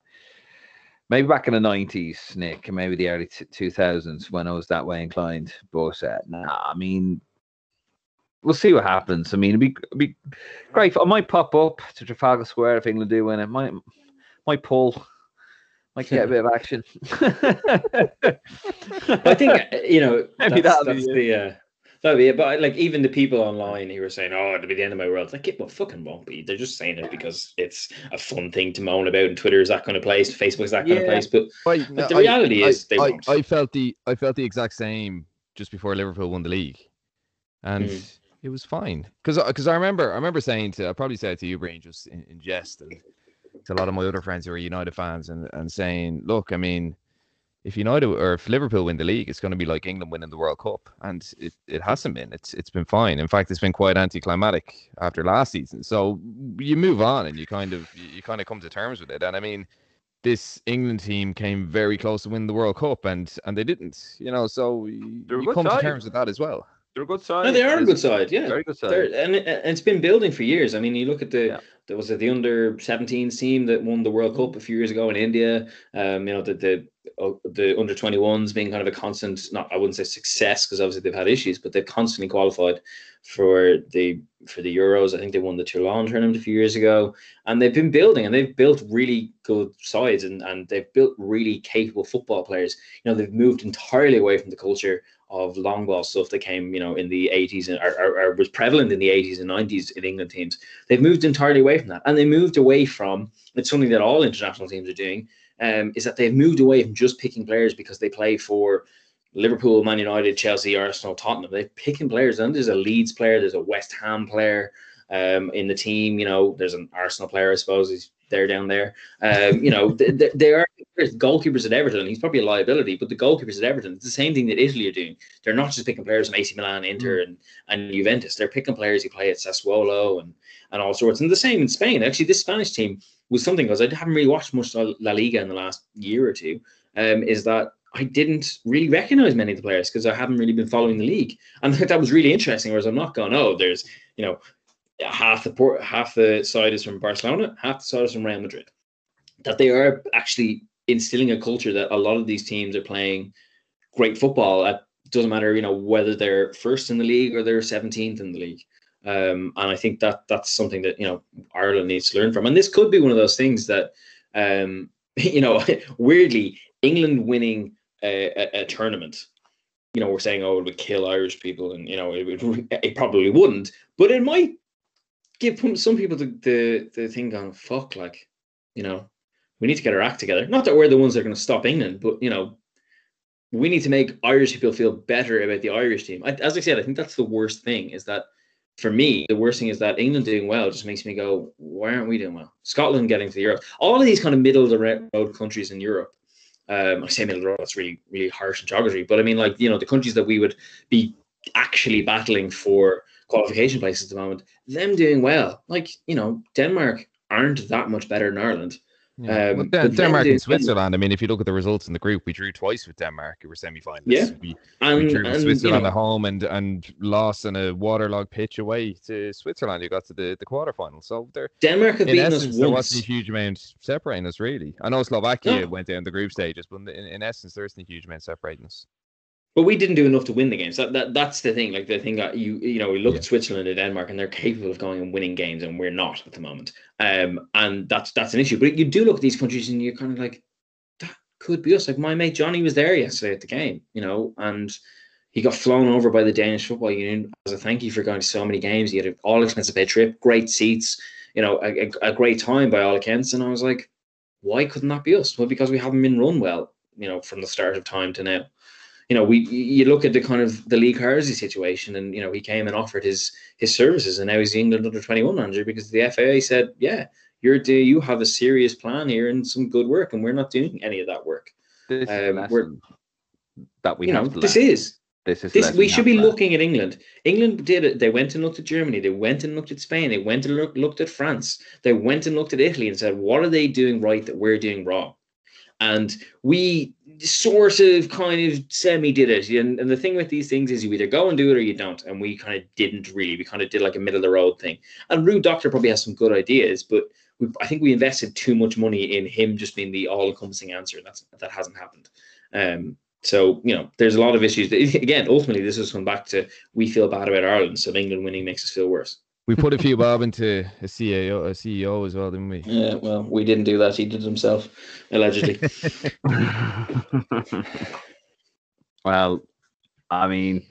maybe back in the nineties, Nick, and maybe the early two thousands when I was that way inclined. But uh, nah, I mean, we'll see what happens. I mean, it'd be, it'd be great. I might pop up to Trafalgar Square if England do win it. Might might pull. Might get a bit of action. I think you know Maybe that's, that'll that's it. the uh, that'll be it. But like even the people online who were saying, "Oh, it'll be the end of my world," it's like it well, fucking won't be. They're just saying it because it's a fun thing to moan about, and Twitter is that kind of place, Facebook is that kind of place. But I, But the reality is they I, won't. I felt the I felt the exact same just before Liverpool won the league, and Mm. it was fine because because I remember I remember saying to I probably said to you, Brían, just in, in jest, and to a lot of my other friends who are United fans, and and saying, look, I mean, if United or if Liverpool win the league, it's going to be like England winning the World Cup, and it, it hasn't been. It's it's been fine. In fact, it's been quite anticlimactic after last season. So you move on and you kind of you, you kind of come to terms with it. And I mean, this England team came very close to win the World Cup, and and they didn't. You know, so you, They're you good come to side. terms with that as well. They're a good side. no, they are a good side. Yeah, Very good side. They're, and, it, and it's been building for years. I mean, you look at the Yeah. There was it the under 17s team that won the World Cup a few years ago in India. Um, you know the the oh, the under 21s being kind of a constant. Not I wouldn't say success because obviously they've had issues, but they've constantly qualified for the for the Euros. I think they won the Toulon tournament a few years ago, and they've been building and they've built really good sides and and they've built really capable football players. You know they've moved entirely away from the culture of long ball stuff that came, you know, in the 80s and or, or, or was prevalent in the 80s and 90s in England teams. They've moved entirely away from that. And they moved away from it's something that all international teams are doing, um, is that they've moved away from just picking players because they play for Liverpool, Man United, Chelsea, Arsenal, Tottenham. They're picking players. And there's a Leeds player, there's a West Ham player um, in the team. You know, there's an Arsenal player, I suppose, he's there down there. Um, you know, th- th- they are goalkeepers at Everton. He's probably a liability, but the goalkeepers at Everton, it's the same thing that Italy are doing. They're not just picking players from AC Milan, Inter, and, and Juventus. They're picking players who play at Sassuolo and, and all sorts. And the same in Spain. Actually, this Spanish team was something because I haven't really watched much La Liga in the last year or two. Um, is that I didn't really recognize many of the players because I haven't really been following the league, and that was really interesting. Whereas I'm not going, oh, there's you know half the port, half the side is from Barcelona, half the side is from Real Madrid. That they are actually instilling a culture that a lot of these teams are playing great football. It doesn't matter, you know, whether they're first in the league or they're 17th in the league. Um, and I think that that's something that you know Ireland needs to learn from. And this could be one of those things that, um, you know, weirdly, England winning a, a, a tournament. You know, we're saying, oh, it would kill Irish people, and you know, it, would, it probably wouldn't, but it might give some- people the the, the thing going, fuck, like, you know, we need to get our act together. Not that we're the ones that are going to stop England, but you know, we need to make Irish people feel better about the Irish team. I, as I said, I think that's the worst thing. Is that for me, the worst thing is that England doing well just makes me go, why aren't we doing well? Scotland getting to the Euro, all of these kind of middle of the road countries in Europe. Um, I say middle of the road, that's really really harsh in geography, but I mean like you know the countries that we would be actually battling for qualification places at the moment, them doing well, like you know Denmark aren't that much better than Ireland. Yeah. Um, well, Den- Denmark and Switzerland. I mean, if you look at the results in the group, we drew twice with Denmark, who were semi-finalists. Yeah. We, we drew with and you Switzerland know, at home and and lost in a waterlogged pitch away to Switzerland, You got to the the quarterfinal. So there, Denmark have beaten us essence, there wasn't a huge amount separating us, really. I know Slovakia No. went down the group stages, but in, in essence, there isn't a huge amount separating us. But we didn't do enough to win the games. That, that that's the thing. Like the thing that you you know we look Yeah. at Switzerland and Denmark and they're capable of going and winning games and we're not at the moment. Um, and that's that's an issue. But you do look at these countries and you're kind of like, that could be us. Like my mate Johnny was there yesterday at the game, you know, and he got flown over by the Danish Football Union as a thank you for going to so many games. He had an all expensive paid trip, great seats, you know, a, a, a great time by all accounts. And I was like, why couldn't that be us? Well, because we haven't been run well, you know, from the start of time to now you know, we you look at the kind of the Lee Carsley situation, and you know, he came and offered his his services, and now he's the England under twenty one manager because the FAA said, yeah, you're do you have a serious plan here and some good work, and we're not doing any of that work. This is Um, we're- that we you know, this is This is this. We should be looking at England. England did it. They went and looked at Germany. They went and looked at Spain. They went and look, looked at France. They went and looked at Italy and said, what are they doing right that we're doing wrong? And we sort of kind of semi did it. And, and the thing with these things is you either go and do it or you don't. And we kind of didn't really. We kind of did like a middle of the road thing. And Ruud Dokter probably has some good ideas, but we, I think we invested too much money in him just being the all encompassing answer. And that's that hasn't happened. Um, so you know, there's a lot of issues. Again, ultimately, this has come back to we feel bad about Ireland, so England winning makes us feel worse. We put a few bob into a CEO, a CEO as well, didn't we? Yeah, well, we didn't do that. He did himself, allegedly. well, I mean,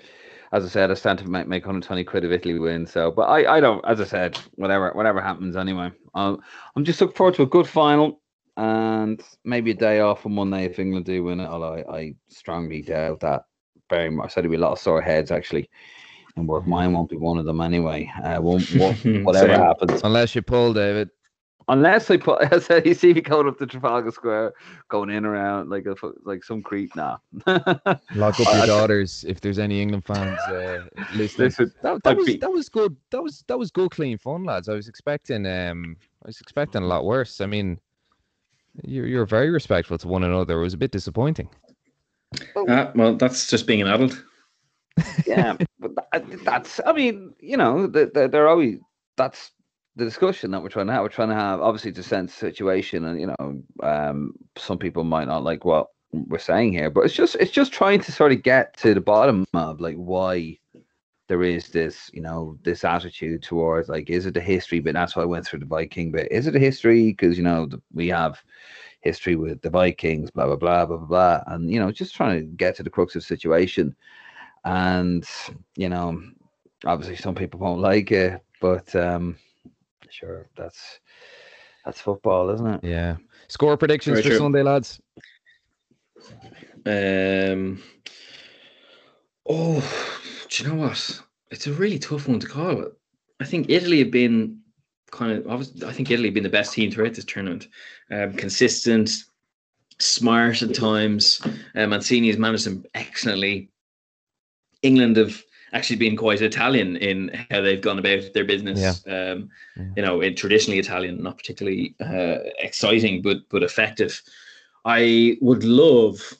as I said, I stand to make, make 120 quid if Italy win. So, but I, I don't, as I said, whatever, whatever happens anyway. Um, I'm just looking forward to a good final and maybe a day off on Monday if England do win it. Although I, I strongly doubt that very much. So there'll be a lot of sore heads actually. And work mine won't be one of them anyway. Uh, won't, won't, whatever Same. happens. Unless you pull, David. Unless they put, I said, you see me going up to Trafalgar Square, going in around like a like some creep now. Lock up your daughters if there's any England fans uh, listening. Listen, that, that was be- that was good. That was that was good, clean fun, lads. I was expecting um I was expecting a lot worse. I mean, you're you're very respectful to one another. It was a bit disappointing. Ah, well, that's just being an adult. yeah, but tha- that's. I mean, you know, they- they- they're always. That's the discussion that we're trying to have. We're trying to have obviously to sense situation, and you know, um, some people might not like what we're saying here, but it's just it's just trying to sort of get to the bottom of like why there is this, you know, this attitude towards like, is it the history? But that's why I went through the Viking bit. Is it a history? Because you know we have history with the Vikings, blah blah blah blah blah blah, and you know, just trying to get to the crux of the situation. And you know, obviously some people won't like it, but um, sure, that's that's football, isn't it? Yeah. Score predictions Very for true. Sunday, lads. Um, oh, do you know what? It's a really tough one to call. I think Italy have been kind of. obvious- I think Italy have been the best team throughout this tournament. Um, consistent, smart at times. Uh, Mancini has managed them excellently. England have actually been quite Italian in how they've gone about their business. Um, Yeah. You know, in traditionally Italian, not particularly uh, exciting, but but effective. I would love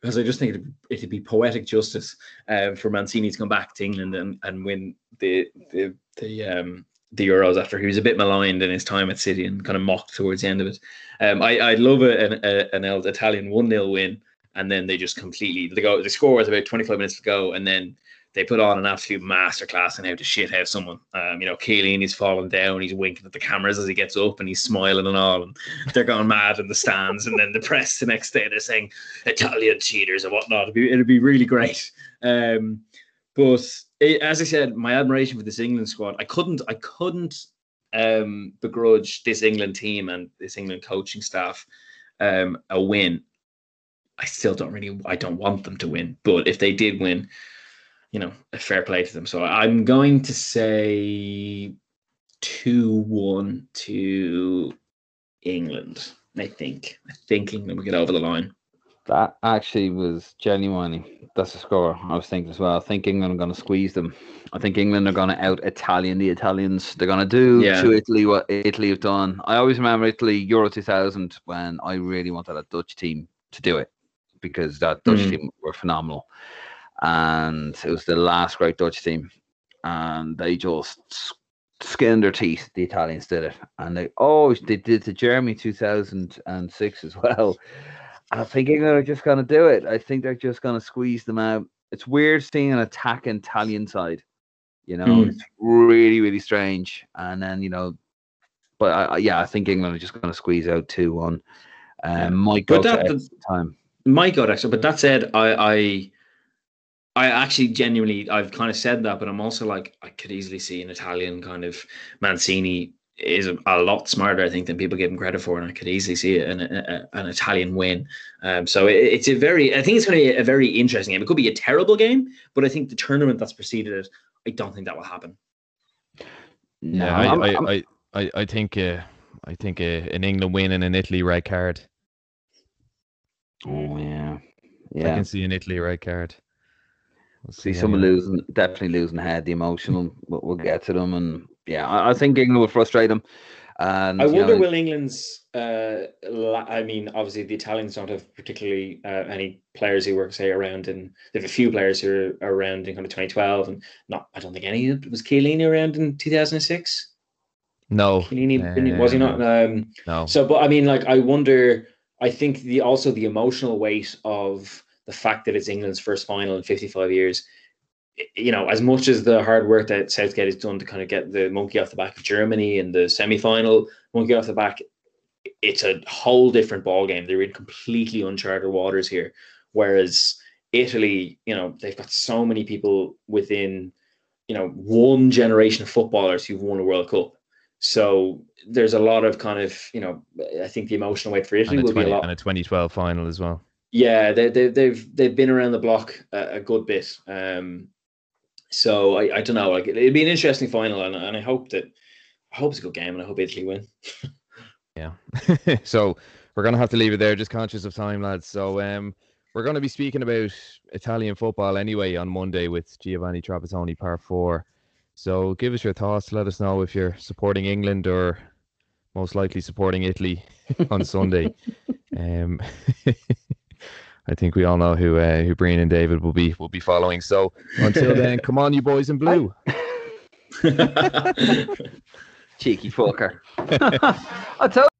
because I just think it'd, it'd be poetic justice uh, for Mancini to come back to England and, and win the the the um the Euros after he was a bit maligned in his time at City and kind of mocked towards the end of it. Um, I I'd love a, an a, an Italian one 0 win, and then they just completely they go they score was about twenty five minutes to go, and then they put on an absolute masterclass in how to shit house someone. Um, you know, Chiellini's falling down, he's winking at the cameras as he gets up, and he's smiling and all, and they're going mad in the stands. And then the press the next day they're saying Italian cheaters and whatnot. It'd be, it'd be really great. Um, but it, as I said, my admiration for this England squad, I couldn't, I couldn't um, begrudge this England team and this England coaching staff um, a win. I still don't really, I don't want them to win, but if they did win, you know, a fair play to them. So I'm going to say two one to England. I think. I think England will get over the line. That actually was genuinely that's the score I was thinking as well. I think England are going to squeeze them. I think England are going to out Italian the Italians. They're going to do Yeah. to Italy what Italy have done. I always remember Italy Euro 2000 when I really wanted a Dutch team to do it because that Dutch Mm. team were phenomenal, and it was the last great Dutch team, and they just skinned their teeth. The Italians did it, and they oh they did to Germany 2006 as well. I think England are just going to do it. I think they're just going to squeeze them out. It's weird seeing an attacking Italian side. You know, Mm. it's really, really strange. And then, you know, but I, yeah, I think England are just going to squeeze out 2 1. Um. Might go But that- extra time. My God, actually. But that said, I, I, I actually genuinely, I've kind of said that, but I'm also like, I could easily see an Italian kind of Mancini is a, a lot smarter, I think, than people give him credit for, and I could easily see an, a, an Italian win. Um, so it, it's a very, I think it's going to be a very interesting game. It could be a terrible game, but I think the tournament that's preceded it, I don't think that will happen. No, Yeah, I'm- I, I'm- I, I, I, I think uh, I think uh, an England win and an Italy red card. Oh, yeah. yeah. I can see an Italy red card. We'll see see someone anyway. losing, definitely losing head, the emotional. We'll, we'll get to them, and yeah, I, I think England will frustrate them. And I you wonder know, will England's. Uh, la- I mean, obviously the Italians don't have particularly uh, any players who work say around, and they have a few players who are around in kind of 2012, and not. I don't think any of it was Chiellini around in 2006. No, Chiellini didn't- was he not? Um, no. so, but I mean, like, I wonder. I think the also the emotional weight of the fact that it's England's first final in 55 years. You know, as much as the hard work that Southgate has done to kind of get the monkey off the back of Germany in the semi-final, monkey off the back, it's a whole different ball game. They're in completely uncharted waters here. Whereas Italy, you know, they've got so many people within, you know, one generation of footballers who've won a World Cup. So there's a lot of kind of, you know, I think the emotional weight for Italy and, will be a lot. and a 2012 final as well. Yeah, they, they, they've they've been around the block a, a good bit. Um, so I, I don't know. Like it, it'd be an interesting final, and, and I hope that I hope it's a good game, and I hope Italy win. Yeah. so we're gonna have to leave it there, just conscious of time, lads. So um we're gonna be speaking about Italian football anyway on Monday with Giovanni Trapattoni part four. So give us your thoughts. Let us know if you're supporting England or most likely supporting Italy on Sunday. um I think we all know who uh, who Brían and David will be will be following. So until then, come on, you boys in blue. cheeky fucker. I told